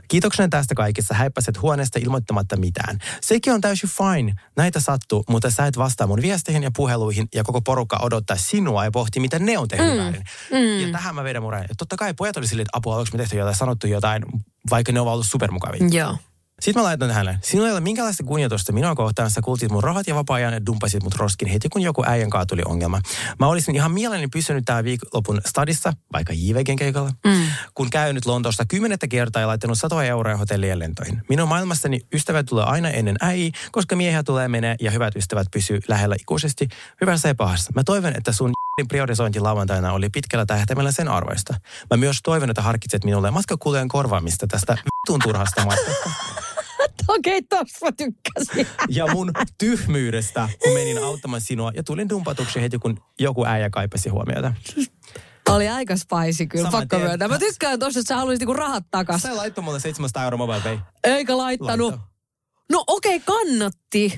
Kiitoksena tästä kaikessa häippäset huoneesta ilmoittamatta mitään. Sekin on täysin fine. Näitä sattuu, mutta sä et vastaa mun viesteihin ja puheluihin ja koko porukka odottaa sinua ja pohti, mitä ne on tehnyt mm. väärin. Mm. Ja tähän mä vedän mun rajan. Totta kai pojat oli silleen, että apua, onko me tehty jotain, sanottu jotain, vaikka ne ovat ollut supermukavia. Joo. Sitten mä laitan hänelle. Sinulla ei ole minkäänlaista kunnioitusta minua kohtaan. Sä kultit mun rahat ja vapaa-ajan ja dumpasit mut roskin heti, kun joku äijän kaa tuli ongelma. Mä olisin ihan mielelläni pysynyt tää viikonlopun stadissa, vaikka JVGn keikalla, mm. kun käynyt Lontoosta kymmenettä kertaa ja laittanut satoja euroja hotellien lentoihin. Minun maailmassani ystävät tulee aina ennen äi, koska miehiä tulee menee ja hyvät ystävät pysyy lähellä ikuisesti, hyvässä ja pahassa. Mä toivon, että sun priorisointi lauantaina oli pitkällä tähtäimellä sen arvoista. Mä myös toivon, että harkitset minulle matkakulujen korvaamista tästä vitun turhasta matkasta. Okei, okay, tossa mä tykkäsin. Ja mun tyhmyydestä, kun menin auttamaan sinua ja tulin dumpatuksi heti, kun joku äijä kaipasi huomiota. Oli aika spicy kyllä, Saman pakko myöntää. Mä tykkään tossa, että sä haluaisit niinku rahat takas. Sä laittoi mulle 700 euroa mobile pay. Eikä laittanut. Laitto. No okei, okay, kannatti.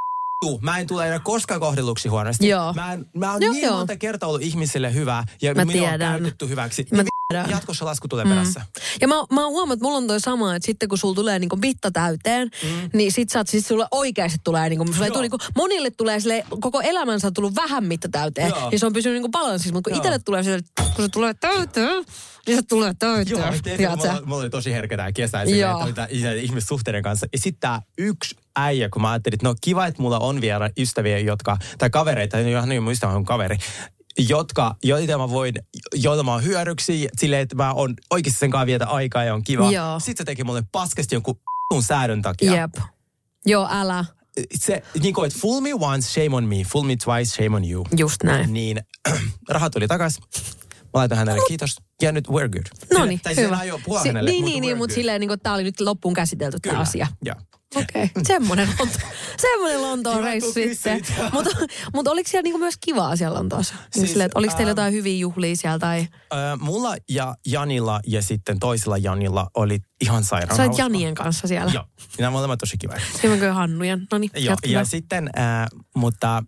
Tuu, Mä en tule enää koskaan kohdelluksi huonosti. Joo. Mä, en, mä oon Joo, niin joo. monta kertaa ollut ihmisille hyvä ja Mä minua on tiedän. käytetty hyväksi. Mä Niin tiedän. Jatkossa lasku tulee perässä. Ja mä, mä oon huomannut, että mulla on toi sama, että sitten kun sulla tulee niinku mitta täyteen, mm. niin sit sä oot, siis sulle oikeasti tulee niinku, sulle ei Joo. tule niinku, monille tulee sille, koko elämänsä on tullut vähän mitta täyteen, Joo. niin se on pysynyt niinku balanssissa, mutta kun Joo. itselle tulee sille, kun se tulee täyteen, niin se tulee täyteen. Joo, mulla, mulla oli tosi herkä tää kesä että ihmissuhteiden kanssa. Ja sitten tää yksi äijä, kun mä ajattelin, että no kiva, että mulla on vielä ystäviä, jotka, tai kavereita, ei ihan niin mun ystävä on kaveri, jotka, joita mä voin, joilla mä oon hyödyksi, silleen, että mä oon oikeasti sen kanssa vietä aikaa ja on kiva. Joo. Sitten se teki mulle paskasti jonkun sun säädön takia. Jep. Joo, älä. Se, niin kuin, että fool me once, shame on me. Fool me twice, shame on you. Just näin. Niin rahat tuli takas. Mä laitan hänelle kiitos. Ja nyt we're good. No niin, Tai siinä hyvä. puhua Si- hänelle, niin, mutta niin, niin, mutta silleen, niin kuin, tää oli nyt loppuun käsitelty tämä asia. Joo. Okei, okay. semmoinen, Lonto, semmoinen Lontoon reissu sitten. Mutta mut oliko siellä niinku myös kivaa siellä Lontoossa? Siis, Siis, silleen, että oliko teillä ähm, jotain hyviä juhlia siellä tai... Mulla ja Janilla ja sitten toisella Janilla oli ihan sairaan Sä hauska. Janien kanssa siellä. Joo. Nämä molemmat tosi kiva. Simmekö Hannujen? No niin, Joo, ja sitten, äh, mutta,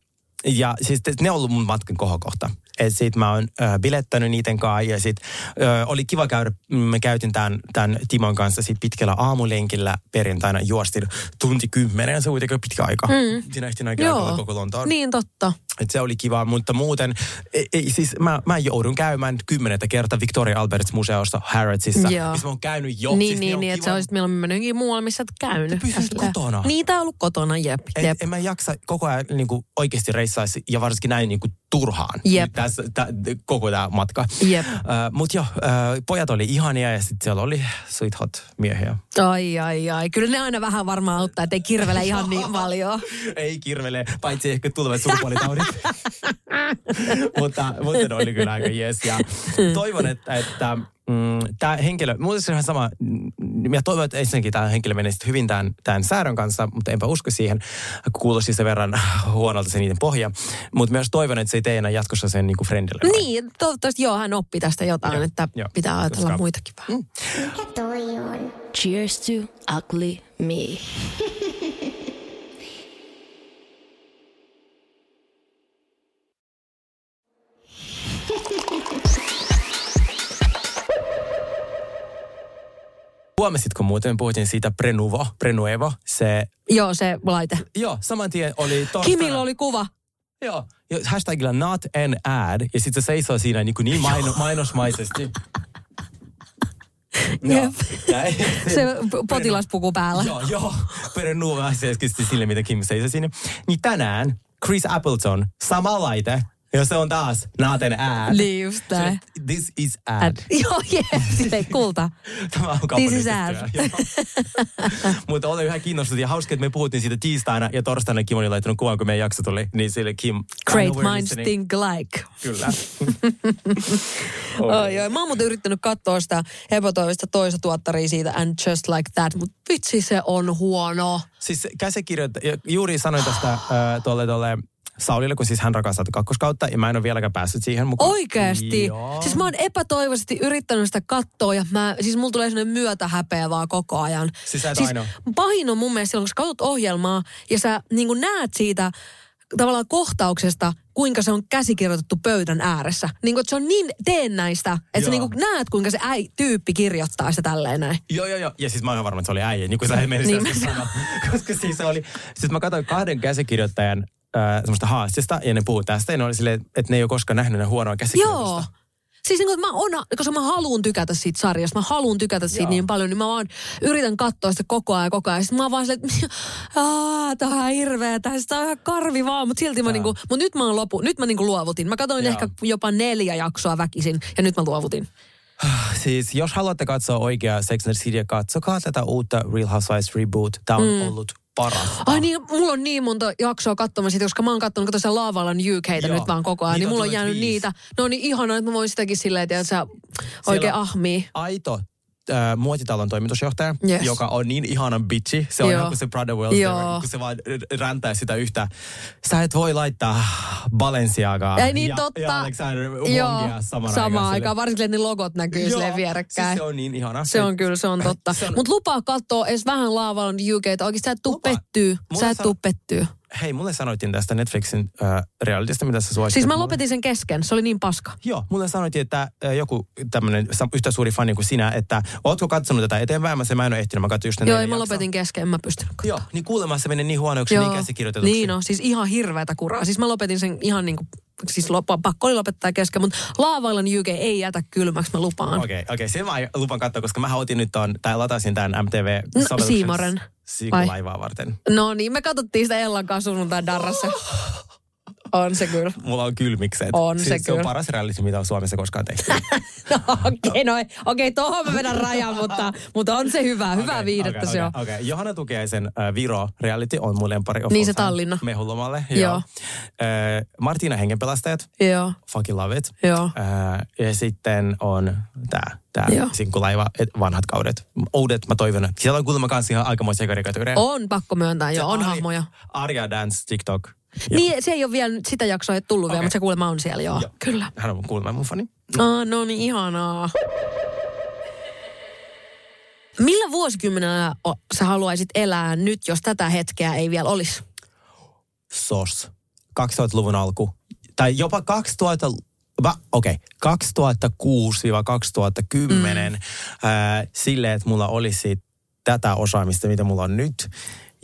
ja siis ne on ollut mun matkan kohokohta. Et sit mä oon äh, bilettänyt niiden kanssa ja sit äh, oli kiva käydä, me käytin tämän, tämän Timon kanssa sit pitkällä aamulenkillä perjantaina juostin tunti kymmenen, se kuitenkin pitkä aika. Mm. Siinä ehti näin Joo, koko Lontoon. niin totta. Et se oli kiva, mutta muuten, ei, ei, siis mä, mä joudun käymään kymmenettä kertaa Victoria Alberts museossa Harrodsissa, Joo. missä mä oon käynyt jo. niin, siis niin, niin että sä olisit mieluummin mennyt johonkin muualle, missä et käynyt. Pysyt kotona. Tää on ollut kotona, jep, Et, jep. en mä jaksa koko ajan niin kuin oikeasti reissaisi ja varsinkin näin niin kuin turhaan. Jep. Tässä, tä, koko tämä matka. Jep. Uh, Mutta joo, uh, pojat oli ihania ja sitten siellä oli sweet hot miehiä. Ai, ai, ai. Kyllä ne aina vähän varmaan auttaa, ettei kirvele ihan niin paljon. Ei kirvele, paitsi ehkä tulevat sukupuolitaudit. mutta, mutta ne oli kyllä aika jees. Ja toivon, että, että mm, tämä henkilö, muuten se on ihan sama, mm, ja toivon, että ensinnäkin tämä henkilö menee hyvin tämän, tämän säädön kanssa, mutta enpä usko siihen, kun kuulosti sen verran huonolta se niiden pohja. Mutta myös toivon, että se ei tee enää jatkossa sen niinku friendille. Niin, toivottavasti joo, hän oppi tästä jotain, Joo, että joo. pitää ajatella Koska- muitakin vähän. Cheers to ugly me. Huomasitko muuten, puhuttiin siitä Prenuvo, Prenuevo, se, Joo, se laite. joo, saman tien oli torstaina. Kimillä oli kuva. Joo, ja hashtagilla not an ad, ja sitten se seisoo siinä niin, kuin niin maino, mainosmaisesti. Jep. Ja- Se potilaspuku päällä. Joo, joo. Prenuvo asiallisesti sille, mitä Kim seisoo siinä. Niin tänään Chris Appleton, sama laite, ja se on taas not an ad. Niin just Se- näin. This is ad. Ad. Joo, jep, silleen kulta. Tämä on This is kaupallisesti. Mutta olen yhä kiinnostunut ja hauska, että me puhuttiin siitä tiistaina ja torstaina Kim oli laittanut kuvan, kun meidän jakso tuli. Niin sille Kim... Great minds think alike. Kyllä. Oi, oi. Mä oon muuten yrittänyt katsoa sitä epätoivista toista tuottaria siitä And Just Like That, mutta vitsi se on huono. Siis käsikirjoittaja, ja juuri sanoin tästä äh, tuolle, tuolle Saulille, kun siis hän rakastaa kakkoskautta, ja mä en ole vieläkään päässyt siihen mukaan. Oikeesti. Joo. Siis mä oon epätoivoisesti yrittänyt sitä katsoa ja mä, siis mulla tulee sellainen myötähäpeä vaan koko ajan. Siis sä et ainoa. pahin on mun mielestä silloin, kun sä katsot ohjelmaa ja sä niin näet siitä tavallaan kohtauksesta, kuinka se on käsikirjoitettu pöydän ääressä. Niin kuin, että se on niin teennäistä, että sä Joo. niin näet, kuinka se äi, tyyppi kirjoittaa sitä tälleen näin. Joo, joo, joo. Ja siis mä oon varma, että se oli äijä, niin kuin sä menisit Niin niin mä. Koska siis se oli, siis mä katsoin kahden käsikirjoittajan äh, semmoista haastista, ja ne puhuu tästä, ja ne oli silleen, että ne ei ole koskaan nähnyt ne huonoa käsikirjoitusta. Joo. siis niin kuin, mä on, koska mä haluan tykätä siitä sarjasta, mä haluan tykätä siitä Joo. niin paljon, niin mä vaan yritän katsoa sitä koko ajan koko ajan. Sitten mä oon vaan silleen, että tää on ihan hirveä, tää on ihan karvi vaan, mutta silti mä niinku, mut nyt mä oon lopu, nyt mä niinku luovutin. Mä katsoin Joo. ehkä jopa neljä jaksoa väkisin ja nyt mä luovutin. Siis jos haluatte katsoa oikeaa Sex and the City, katsokaa tätä uutta Real Housewives Reboot. Tämä on mm. ollut paras. Ai niin, mulla on niin monta jaksoa katsomaan sitä, koska mä oon katsonut tosiaan Laavalan Joo. nyt vaan koko ajan, Niitä niin mulla on jäänyt viisi. niitä. No niin ihanaa, että mä voin sitäkin silleen, että sä oikein ahmii. Aito äh, muotitalon toimitusjohtaja, Yes. joka on niin ihana bitchi. Se on Joo. ihan kuin se Brother Wells, kun se vaan räntää sitä yhtä. Sä et voi laittaa Balenciagaa Ei niin ja, totta. ja Alexander Wongia samaan aikaan. aikaan. Varsinkin, että ne logot näkyy Joo. silleen vierekkäin. Siis se on niin ihana. Se on kyllä, se on totta. Mutta lupaa katsoa edes vähän Laavalan UKtä. Oikeasti sä et tuu pettyy. Mulle Sä et tuu pettyy. Hei, mulle sanoitin tästä Netflixin äh, realitista, mitä sä suosittelit. Siis mä mulle. lopetin sen kesken. Se oli niin paska. Joo, mulle sanoitin, että äh, joku tämmöinen yhtä suuri fani kuin sinä, että ootko katsonut tätä eteenpäin? Mä, sen, mä en ole ehtinyt, mä katsoin just Joo, mä lopetin kesken, en mä pystynyt katsomaan. Joo, niin kuulemma se meni niin huonoksi, niin käsikirjoitetuksi. Niin no, siis ihan hirveätä kuraa. Siis mä lopetin sen ihan niin kuin, siis lop, pakko oli lopettaa kesken, mutta Laavailan UK ei jätä kylmäksi, mä lupaan. Okei, okay, okei. Okay. Sen mä lupan katsoa, koska mä otin nyt ton, tai latasin tämän MTV No, Siimoren. Vai? laivaa varten. No niin, me katsottiin sitä Ellan kanssa sunnuntai darrassa. On se kyllä. Mulla on kylmikset. On siis se se on kyllä. paras reality, mitä on Suomessa koskaan tehty. No okei, no, okei, tohon mä vedän rajan, mutta, mutta on se hyvä, hyvää Okei, viidettä okei, se on. Okei, okay. Johanna Tukiaisen äh, Viro reality on mun lempari. Niin se. Tallinna. Mehulomalle, Joo. joo. Äh, Martina Hengenpelastajat, Joo, fucking love it. joo. Äh, ja sitten on tää, Joo. sinkulaiva, vanhat kaudet. Uudet, mä toivon. Siellä on kuulemma kanssa ihan aikamoisia karikatyyreja. On pakko myöntää, joo, on Ari- hahmoja. Arja Dance TikTok. Joo. Niin, se ei ole vielä, sitä jaksoa ei tullut okay. vielä, mutta se kuulemma on siellä, joo. Joo. Kyllä. Hän on kuulemma mun fani. Ah, no niin, ihanaa. Millä vuosikymmenellä sä haluaisit elää nyt, jos tätä hetkeä ei vielä olisi? SOS. 2000-luvun alku. Tai jopa 2000... Va, Okei, okay. 2006-2010 mm. ää, silleen, että mulla olisi tätä osaamista, mitä mulla on nyt.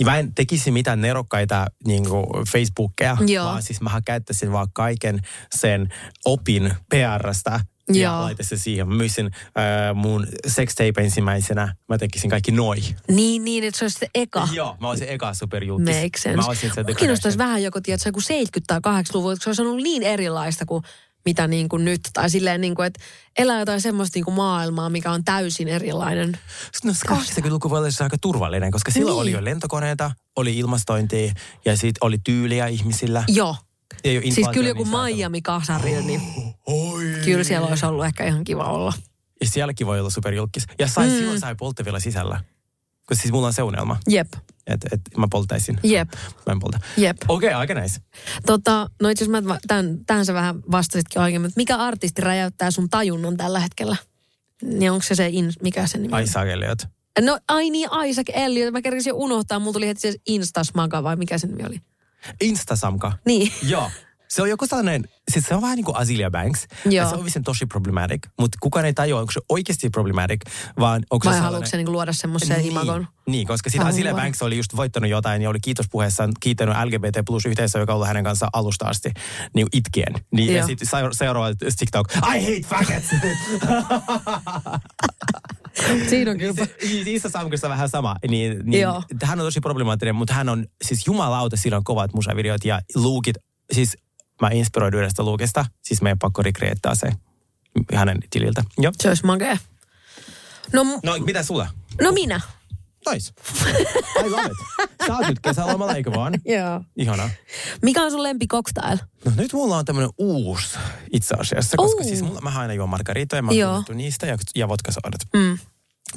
Mä en tekisi mitään nerokkaita niin Facebookia, Joo. vaan siis mä käyttäisin vaan kaiken sen opin PRstä ja Joo. laitaisin siihen. Mä myisin ää, mun sextape ensimmäisenä. Mä tekisin kaikki noi. Niin, niin, että se olisi se eka. Joo, mä olisin eka superjulkis. Make sense. Mä olisin se kiinnostaisi vähän joku, tiedätkö, joku 70- tai 80-luvun, että se olisi ollut niin erilaista kuin mitä niin kuin nyt. Tai silleen, niin kuin, että elää jotain semmoista niin kuin maailmaa, mikä on täysin erilainen. No 80-luku voi olla aika turvallinen, koska silloin Niin. oli jo lentokoneita, oli ilmastointia ja sitten oli tyyliä ihmisillä. Joo. Ja jo Siis kyllä joku niin saatava. Miami-kasarilla, niin Oi. kyllä siellä olisi ollut ehkä ihan kiva olla. Ja sielläkin voi olla superjulkis. Ja sai, mm. silloin sai polttavilla sisällä. Koska siis mulla on se unelma, Jep, että et mä polttaisin. jep, Mä en polta. jep. Okei, okay, aika näis. Tota, no itse asiassa mä, tämän, tähän sä vähän vastasitkin oikein, mutta mikä artisti räjäyttää sun tajunnan tällä hetkellä? Niin onko se se, in, mikä se nimi on? Ai Elliot. No ai niin, Isaac Elliot. Mä kerkesin unohtaa. Mulla tuli heti se Instasmaga vai mikä se nimi oli? Instasamka. Niin. Joo. Se on joku sellainen, siis se on vähän niin kuin Azealia Banks. Joo. Ja se on vissiin tosi problematic, mutta kukaan ei tajua, onko se oikeasti problematic, vaan onko se Vai sellainen... haluatko se niinku luoda semmoisen niin, imagon? Niin, koska sitten. Azealia Banks oli just voittanut jotain ja oli kiitospuheessaan kiittänyt LGBT plus yhteisöä, joka on ollut hänen kanssaan alusta asti niin itkien. Niin, ja Joo. sitten seuraava TikTok, I hate faggots! Siinä on kyllä. se, niissä samkussa vähän sama. Niin, niin Joo. hän on tosi problemaattinen, mutta hän on, siis jumalauta, sillä on kovat musavideot ja luukit. Siis mä inspiroidun yhdestä luukista, siis meidän pakko recreettaa se hänen tililtä. Joo. Se olisi makea. No, mu- No, mitä sulla? no minä. Nois. I love it. Sä oot nyt kesälomalla, eikö vaan? Joo. Ihana. Mikä on sun lempi cocktail? No nyt mulla on tämmönen uusi itse asiassa, koska Uu. siis mulla, mä aina juon margaritoja, mä oon niistä ja, ja vodkasoodat. Mm.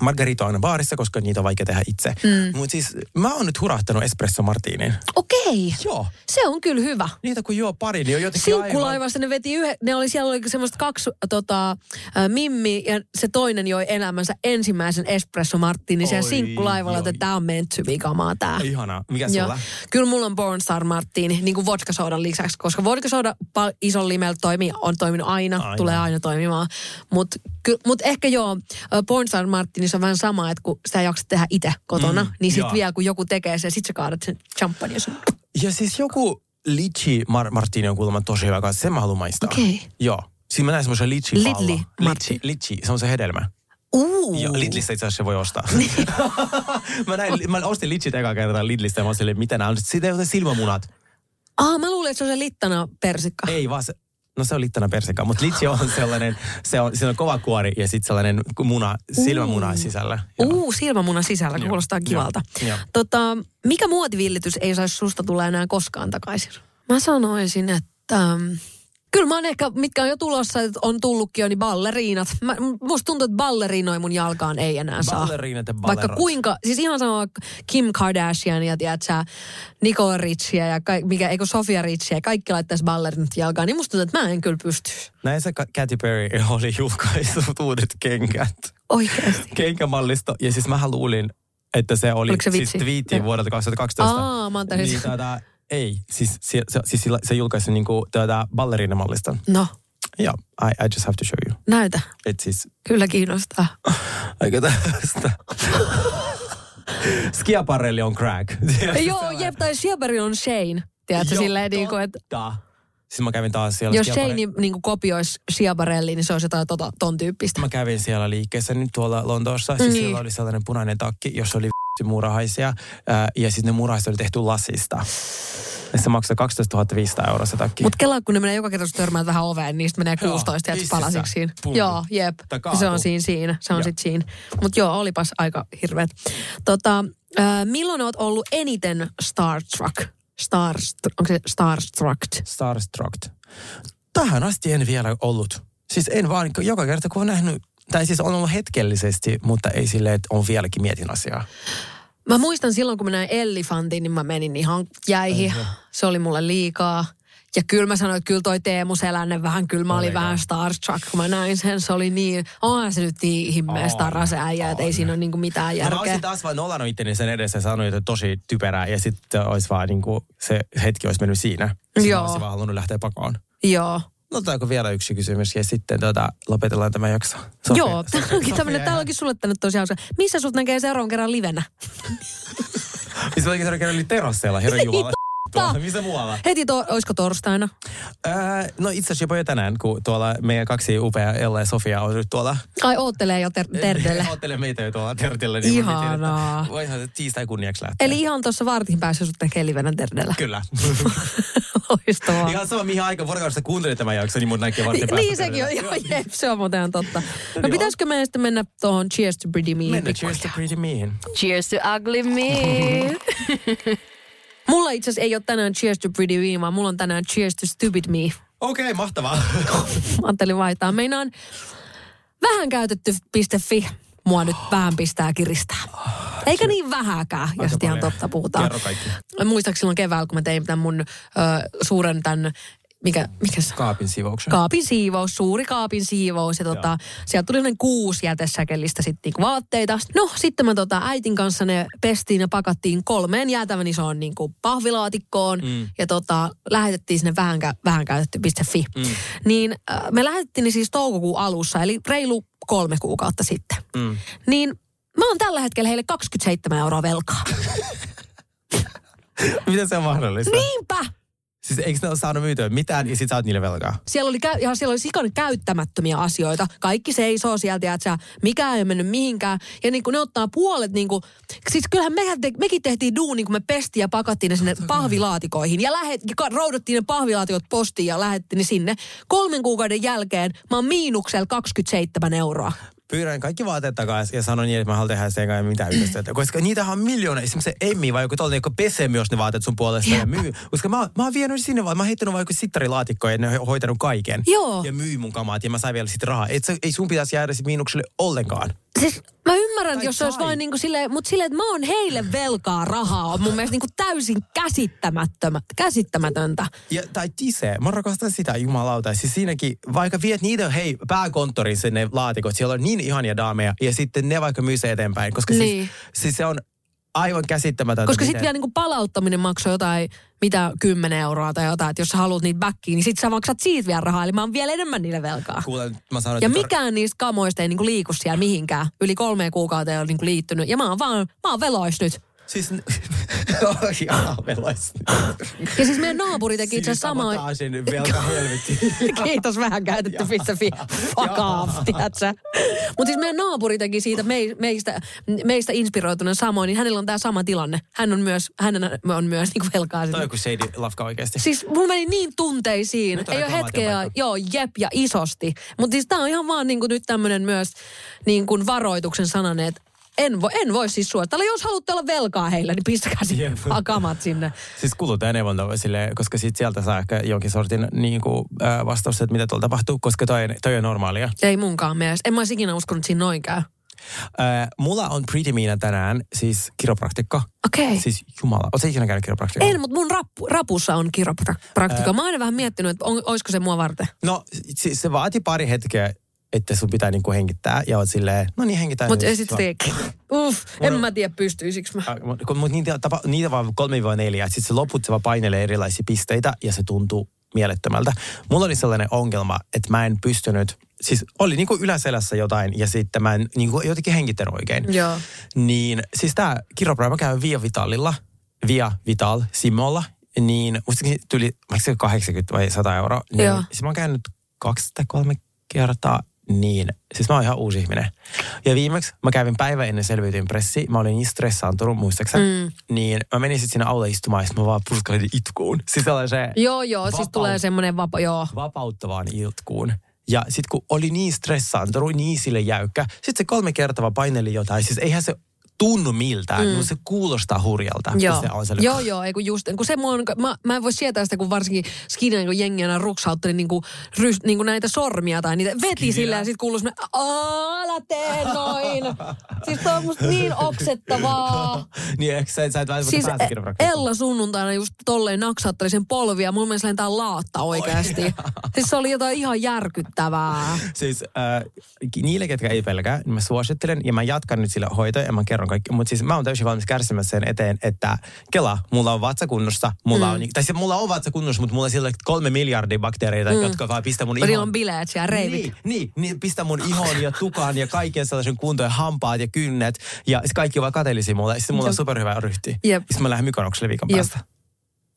Margarita on aina baarissa, koska niitä on vaikea tehdä itse. Mm. Mutta siis mä oon nyt hurahtanut espresso martinin. Okei. Joo. Se on kyllä hyvä. Niitä kun juo pari, niin on jotenkin aivan... Sinkkulaivassa ne veti yhden, ne oli siellä oli semmoista kaksi tota, ä, Mimmi ja se toinen joi elämänsä ensimmäisen espresso martini siellä sinkkulaivalla, että oi. tämä on be kamaa tää. Ihana. Mikä sulla? Kyllä mulla on Pornstar Martini, niin kuin vodkasoodan lisäksi, koska vodkasooda pal- ison limellä toimii, on toiminut aina, Aina. tulee aina toimimaan. Mutta mut ehkä joo, ö, Pornstar Martinissa on vähän sama, että kun sitä ei jaksa tehdä itse kotona, Mm, niin sitten vielä kun joku tekee sen, sit sä kaadat sen champagne. ja sun- Ja siis joku litchi mar- martini on kuulemma tosi hyvä kanssa. Sen mä haluan maistaa. Okei. Joo. Siinä mä näin semmoisen litchi Lidli. Litchi, litchi, se on se hedelmä. Uu. Joo, Lidlistä itse asiassa se voi ostaa. mä, näin, mä ostin litchit eka kertaa Lidlistä ja mä olin silleen, mitä nämä on. Siitä ei ole silmämunat. Ah, mä luulen, että se on se littana persikka. Ei vaan se, no se on littana persikka, mutta litchi on sellainen, se on, siinä on kova kuori ja sitten sellainen muna, silmämuna sisällä. Joo. Uu, silmämuna sisällä, kuulostaa kivalta. Joo. Joo. Tota, mikä muotivillitys ei saisi susta tulla enää koskaan takaisin? Mä sanoisin, että... Kyllä mä oon ehkä, mitkä on jo tulossa, että on tullutkin jo, niin balleriinat. Mä, musta tuntuu, että ballerinoin mun jalkaan ei enää saa. Balleriinat ja Vaikka kuinka, siis ihan sama Kim Kardashian ja tiedät sä, Nicole Richia ja kaik, mikä, eikö Sofia Richia ja kaikki laittaisi ballerinat jalkaan, niin musta tuntuu, että mä en kyllä pysty. Näin se Ka- Katy Perry oli julkaissut uudet kengät. Oikeasti. Kenkämallisto. Ja siis mä luulin, että se oli Oliko se siis twiitti vuodelta 2012. Aa, mä oon ei, siis se, se, siis se julkaisi niinku tuota balleriinamalliston. No, Joo, I, I just have to show you. näytä. Et siis Kyllä kiinnostaa. aika tästä. Skiaparelli on crack. Joo, jep, tai Schiaberi on Shane. Tiedätkö, Joo, silleen niin kuin, että. Siis mä kävin taas siellä. jos Schiaparelli- Shane niin kuin kopioisi Schiabarelli, niin se olisi jotain tota, ton tyyppistä. Mä kävin siellä liikkeessä nyt tuolla Lontoossa. Siis Niin. siellä oli sellainen punainen takki, jossa oli v***y muurahaisia. Ää, ja sitten ne muurahaiset oli tehty lasista. Ja se maksoi 12 500 euroa se takki. Mutta kelaa, kun ne menee joka kerta, kun sä törmäät vähän oveen, niin sitten menee Joo, 16 ja hississä. palasiksiin. Pum. Joo, jep. Ja se on siinä, siinä. Se on Joo. sitten siinä. Mutta joo, olipas aika hirveet. Tota, äh, milloin oot ollut eniten starstruck? Starstruck, onko se starstruck? Starstruck. Tähän asti en vielä ollut. Siis en vaan, joka kerta kun on nähnyt, tai siis on ollut hetkellisesti, mutta ei silleen, että on vieläkin mietin asiaa. Mä muistan silloin, kun mä näin Elefantin, niin mä menin ihan jäihin. Se oli mulle liikaa. Ja kyllä mä sanoin, että kyllä toi Teemu Selänne vähän, kyllä mä olin Oliko? vähän starstruck, kun mä näin sen. Se oli niin, onhan se nyt niin himmeä On, starra se äijä, että ei siinä ole niinku mitään No mä järkeä. olisin taas vaan nollannut itteni sen edessä ja sanoin, että tosi typerää. Ja sitten olisi vaan niin kuin, se hetki olisi mennyt siinä. Sitten Joo. mä vaan halunnut lähteä pakoon. Joo. No otetaanko vielä yksi kysymys ja sitten tota, lopetellaan tämä jakso. Sofia- Joo, tää onkin tämmönen, Sofia- täällä onkin sulle tänne tosi hauska. Missä sut näkee seuraavan kerran livenä? Siis mä oikein kerran oli terasseilla, herra Jumala. Tuolla, missä muualla? Heti, to, oisko torstaina? Ää, no itse asiassa jopa jo tänään, kun tuolla meidän kaksi upea Ella ja Sofia on nyt tuolla. Ai oottelee jo ter- Terdelle. Oottelee meitä jo tuolla Tertillä. Niin mietin, Ihanaa. että Voihan se tiistai kunniaksi lähteä. Eli ihan tuossa vartin päässä sut näkee livenä Terdellä. Kyllä. Loistavaa. Ihan sama mihin aika vuorokaudesta kuuntelit tämän jakson, niin mun näkee varten Niin, päästä niin sekin on, joo, jep, se on muuten ihan totta. No Joo. pitäisikö meidän sitten mennä tuohon Cheers to Pretty Me? Mennä cheers to pretty mean. Cheers to ugly me. Mulla itse asiassa ei ole tänään Cheers to Pretty Me, vaan mulla on tänään Cheers to Stupid Me. Okei, okay, mahtavaa. Mä ajattelin vaihtaa. Meinaan vähän käytetty.fi mua nyt vähän pistää kiristää. Eikä niin vähäkään, jos ihan totta puhutaan. Muistaakseni silloin keväällä, kun mä tein tämän mun ö, suuren tämän, mikä, mikä se Kaapin sivouksen. kaapin siivous, suuri kaapin siivous. Ja tota, sieltä tuli sellainen kuusi jätesäkellistä sitten niinku vaatteita. No sitten mä tota, äitin kanssa ne pestiin ja pakattiin kolmeen jäätävän isoon niinku pahvilaatikkoon. Mm. Ja tota, lähetettiin sinne vähän, vähän käytetty.fi. Mm. Niin äh, me lähetettiin ne siis toukokuun alussa, eli reilu kolme kuukautta sitten. Mm. Niin mä oon tällä hetkellä heille 27 euroa velkaa. Miten se on mahdollista? Niinpä! Siis eikö ne ole saanut myytyä mitään ja sit sä oot niille velkaa? Siellä oli, kä- ja siellä oli sikon käyttämättömiä asioita. Kaikki seisoo sieltä, että sä, mikään ei ole mennyt mihinkään. Ja niin kuin ne ottaa puolet, niin kuin, siis kyllähän mehän te, mekin tehtiin duuni, kun me pestiin ja pakattiin ne sinne pahvilaatikoihin. Ja, lähet, ja roudottiin ne pahvilaatikot postiin ja lähettiin ne sinne. Kolmen kuukauden jälkeen mä oon miinuksella 27 euroa. Pyydän kaikki vaatteet takaisin ja sanon niin, että mä haluan tehdä sen kanssa mitään yhteistyötä. Koska niitähän on miljoona. Esimerkiksi se Emmi vai joku tollainen, joka pesee myös ne vaatteet sun puolesta ja myy. Koska mä, mä oon vienyt sinne vaan, mä oon heittänyt vaan joku sittarilaatikko ja ne on hoitanut kaiken. Joo. Ja myy mun kamaat ja mä sain vielä sit rahaa. Et sä, ei sun pitäisi jäädä sit miinukselle ollenkaan. Siis mä ymmärrän, Tai jos se olisi vain niin kuin silleen, mutta silleen, että mä oon heille velkaa rahaa, on mun mielestä niin kuin täysin käsittämättömä, käsittämätöntä. Ja, tai tise, mä rakastan sitä jumalauta. Siis siinäkin, vaikka viet niitä, hei, pääkonttoriin sinne laatikot, siellä on niin ihania daameja, ja sitten ne vaikka myy se eteenpäin. Koska Niin. siis, siis se on aivan käsittämätöntä. Koska sitten vielä niinku palauttaminen maksoi jotain, mitä 10 euroa tai jotain, että jos sä haluat niitä backiin, niin sit sä maksat siitä vielä rahaa, eli mä oon vielä enemmän niille velkaa. Kuule, mä sanoin, Ja mikään niistä kamoista ei niinku liiku siellä mihinkään. Yli kolmeen kuukauteen ei ole niinku liittynyt. Ja mä oon vaan, mä oon velois nyt. Siis... Aavelois. Ja siis meidän naapuri teki itse asiassa samaa... Sabotaasin velka helvetti. Kiitos vähän käytetty fi. Fuck off, tiedätkö? Mutta siis meidän naapuri teki siitä mei, meistä, meistä inspiroituneen samoin, niin hänellä on tämä sama tilanne. Hän on myös, hänen on myös niinku velkaa. Toi joku shady lafka oikeesti. Siis mulla meni niin tunteisiin. Ei ole hetkeä, joo, jep ja isosti. Mutta siis tää on ihan vaan niinku nyt tämmönen myös niinku varoituksen sananen, että en voi, en voi siis suositella. Jos haluatte olla velkaa heille, niin pistäkää sinne kamat sinne. Siis kuluttajaneuvonta sille, koska sit sieltä saa ehkä jonkin sortin niin kuin, äh, vastausta, että mitä tuolla tapahtuu, koska toi, toi on normaalia. Ei munkaan mielestä. En mä olisi ikinä uskonut, siinä noin käy. Äh, mulla on Pretty Miina tänään siis kiropraktikko. Okei. Siis jumala, ootko ikinä käynyt kiropraktikalla? En, mutta mun rappu, rapussa on kiropraktika. Mä oon aina vähän miettinyt, että on, olisiko se mua varten. No siis se vaati pari hetkeä, että sun pitää niinku hengittää ja oot silleen, no niin hengitään. Mutta sit tee. Uff, en mä tiedä pystyisikö mä. Äh, mut- niitä, tapa, niitä vaan 3-4, että sitten se loput se vaan painelee erilaisia pisteitä ja se tuntuu mielettömältä. Mulla oli sellainen ongelma, että mä en pystynyt, siis oli niinku yläselässä jotain ja sitten mä en niinku jotenkin hengittänyt oikein. Joo. Niin siis tää kiropraa, mä käyn Via Vitalilla, Via Vital Simolla, niin muistaakseni tuli se 80 vai 100 euroa. Niin, Joo. siis mä oon käynyt kaksi tai kolme kertaa, niin siis mä oon ihan uusi ihminen. Ja viimeksi mä kävin päivä ennen selviytyin pressi, mä olin niin stressaantunut, muistaakseni, mm. niin mä menin sitten sinne aula istumaan ja mä vaan purskailin itkuun. Siis sellaiseen Joo, joo, siis Vapaut- tulee semmoinen vapa, joo. vapauttavaan itkuun. Ja sitten kun oli niin stressaantunut, niin sille jäykkä, sitten se kolme kertaa vaan paineli jotain. Siis eihän se tunnu miltään, mm. se kuulostaa hurjalta. Joo. Se on sellainen- joo, joo, ei kun just, kun se mua on, mä, mä en voi sietää sitä, kun varsinkin skininen, kun jengi aina ruksautteli niinku, rys, niinku näitä sormia tai niitä veti sillä ja sit kuuluu semmoinen, älä tee noin. siis toi on musta niin oksettavaa. niin, eikö sä, sä et vähän Siis kiropraktiikkaan? Ella sunnuntaina just tolleen naksautteli sen polvia. Mun mielestä lentää laatta oikeasti. siis se oli jotain ihan järkyttävää. Siis äh, niille, ketkä ei pelkää, niin mä suosittelen ja mä jatkan nyt sillä hoitoa ja mä kerron kaikki. Mutta siis mä oon täysin valmis kärsimään sen eteen, että Kela, mulla on vatsakunnossa, mulla mm. on, tai siis mulla on vatsakunnossa, mutta mulla on sillä kolme miljardia bakteereita, mm. jotka vaan pistää mun niillä ihon. on bileet ja reivit. Niin, niin, niin, pistää mun ihon ja tukan ja kaiken sellaisen kuntoon ja hampaat ja kynnet. Ja kaikki vaan kateellisia mulle. Sitten mulla on superhyvä ryhti. Jep. Sitten mä lähden Mykonokselle viikon Jep. päästä.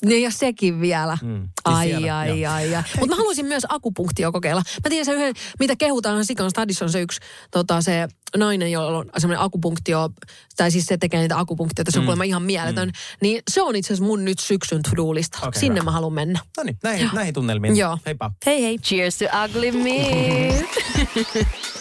Niin ja sekin vielä. Mm. Siis Ai, siellä, ai, joo. ai, ai. Mutta mä haluaisin myös akupunktio kokeilla. Mä tiedän se yhden, mitä kehutaan Sikan stadissa on se yksi tota, se nainen, jolla on semmoinen akupunktio, tai siis se tekee niitä akupunktioita, se on Mm. kuulemma ihan mieletön. Niin se on itse asiassa mun nyt syksyn to-do-lista. Okei, Sinne hyvä. mä haluan mennä. No niin, näihin, näihin tunnelmiin. Joo. Heippa. Hei hei. Cheers to ugly me.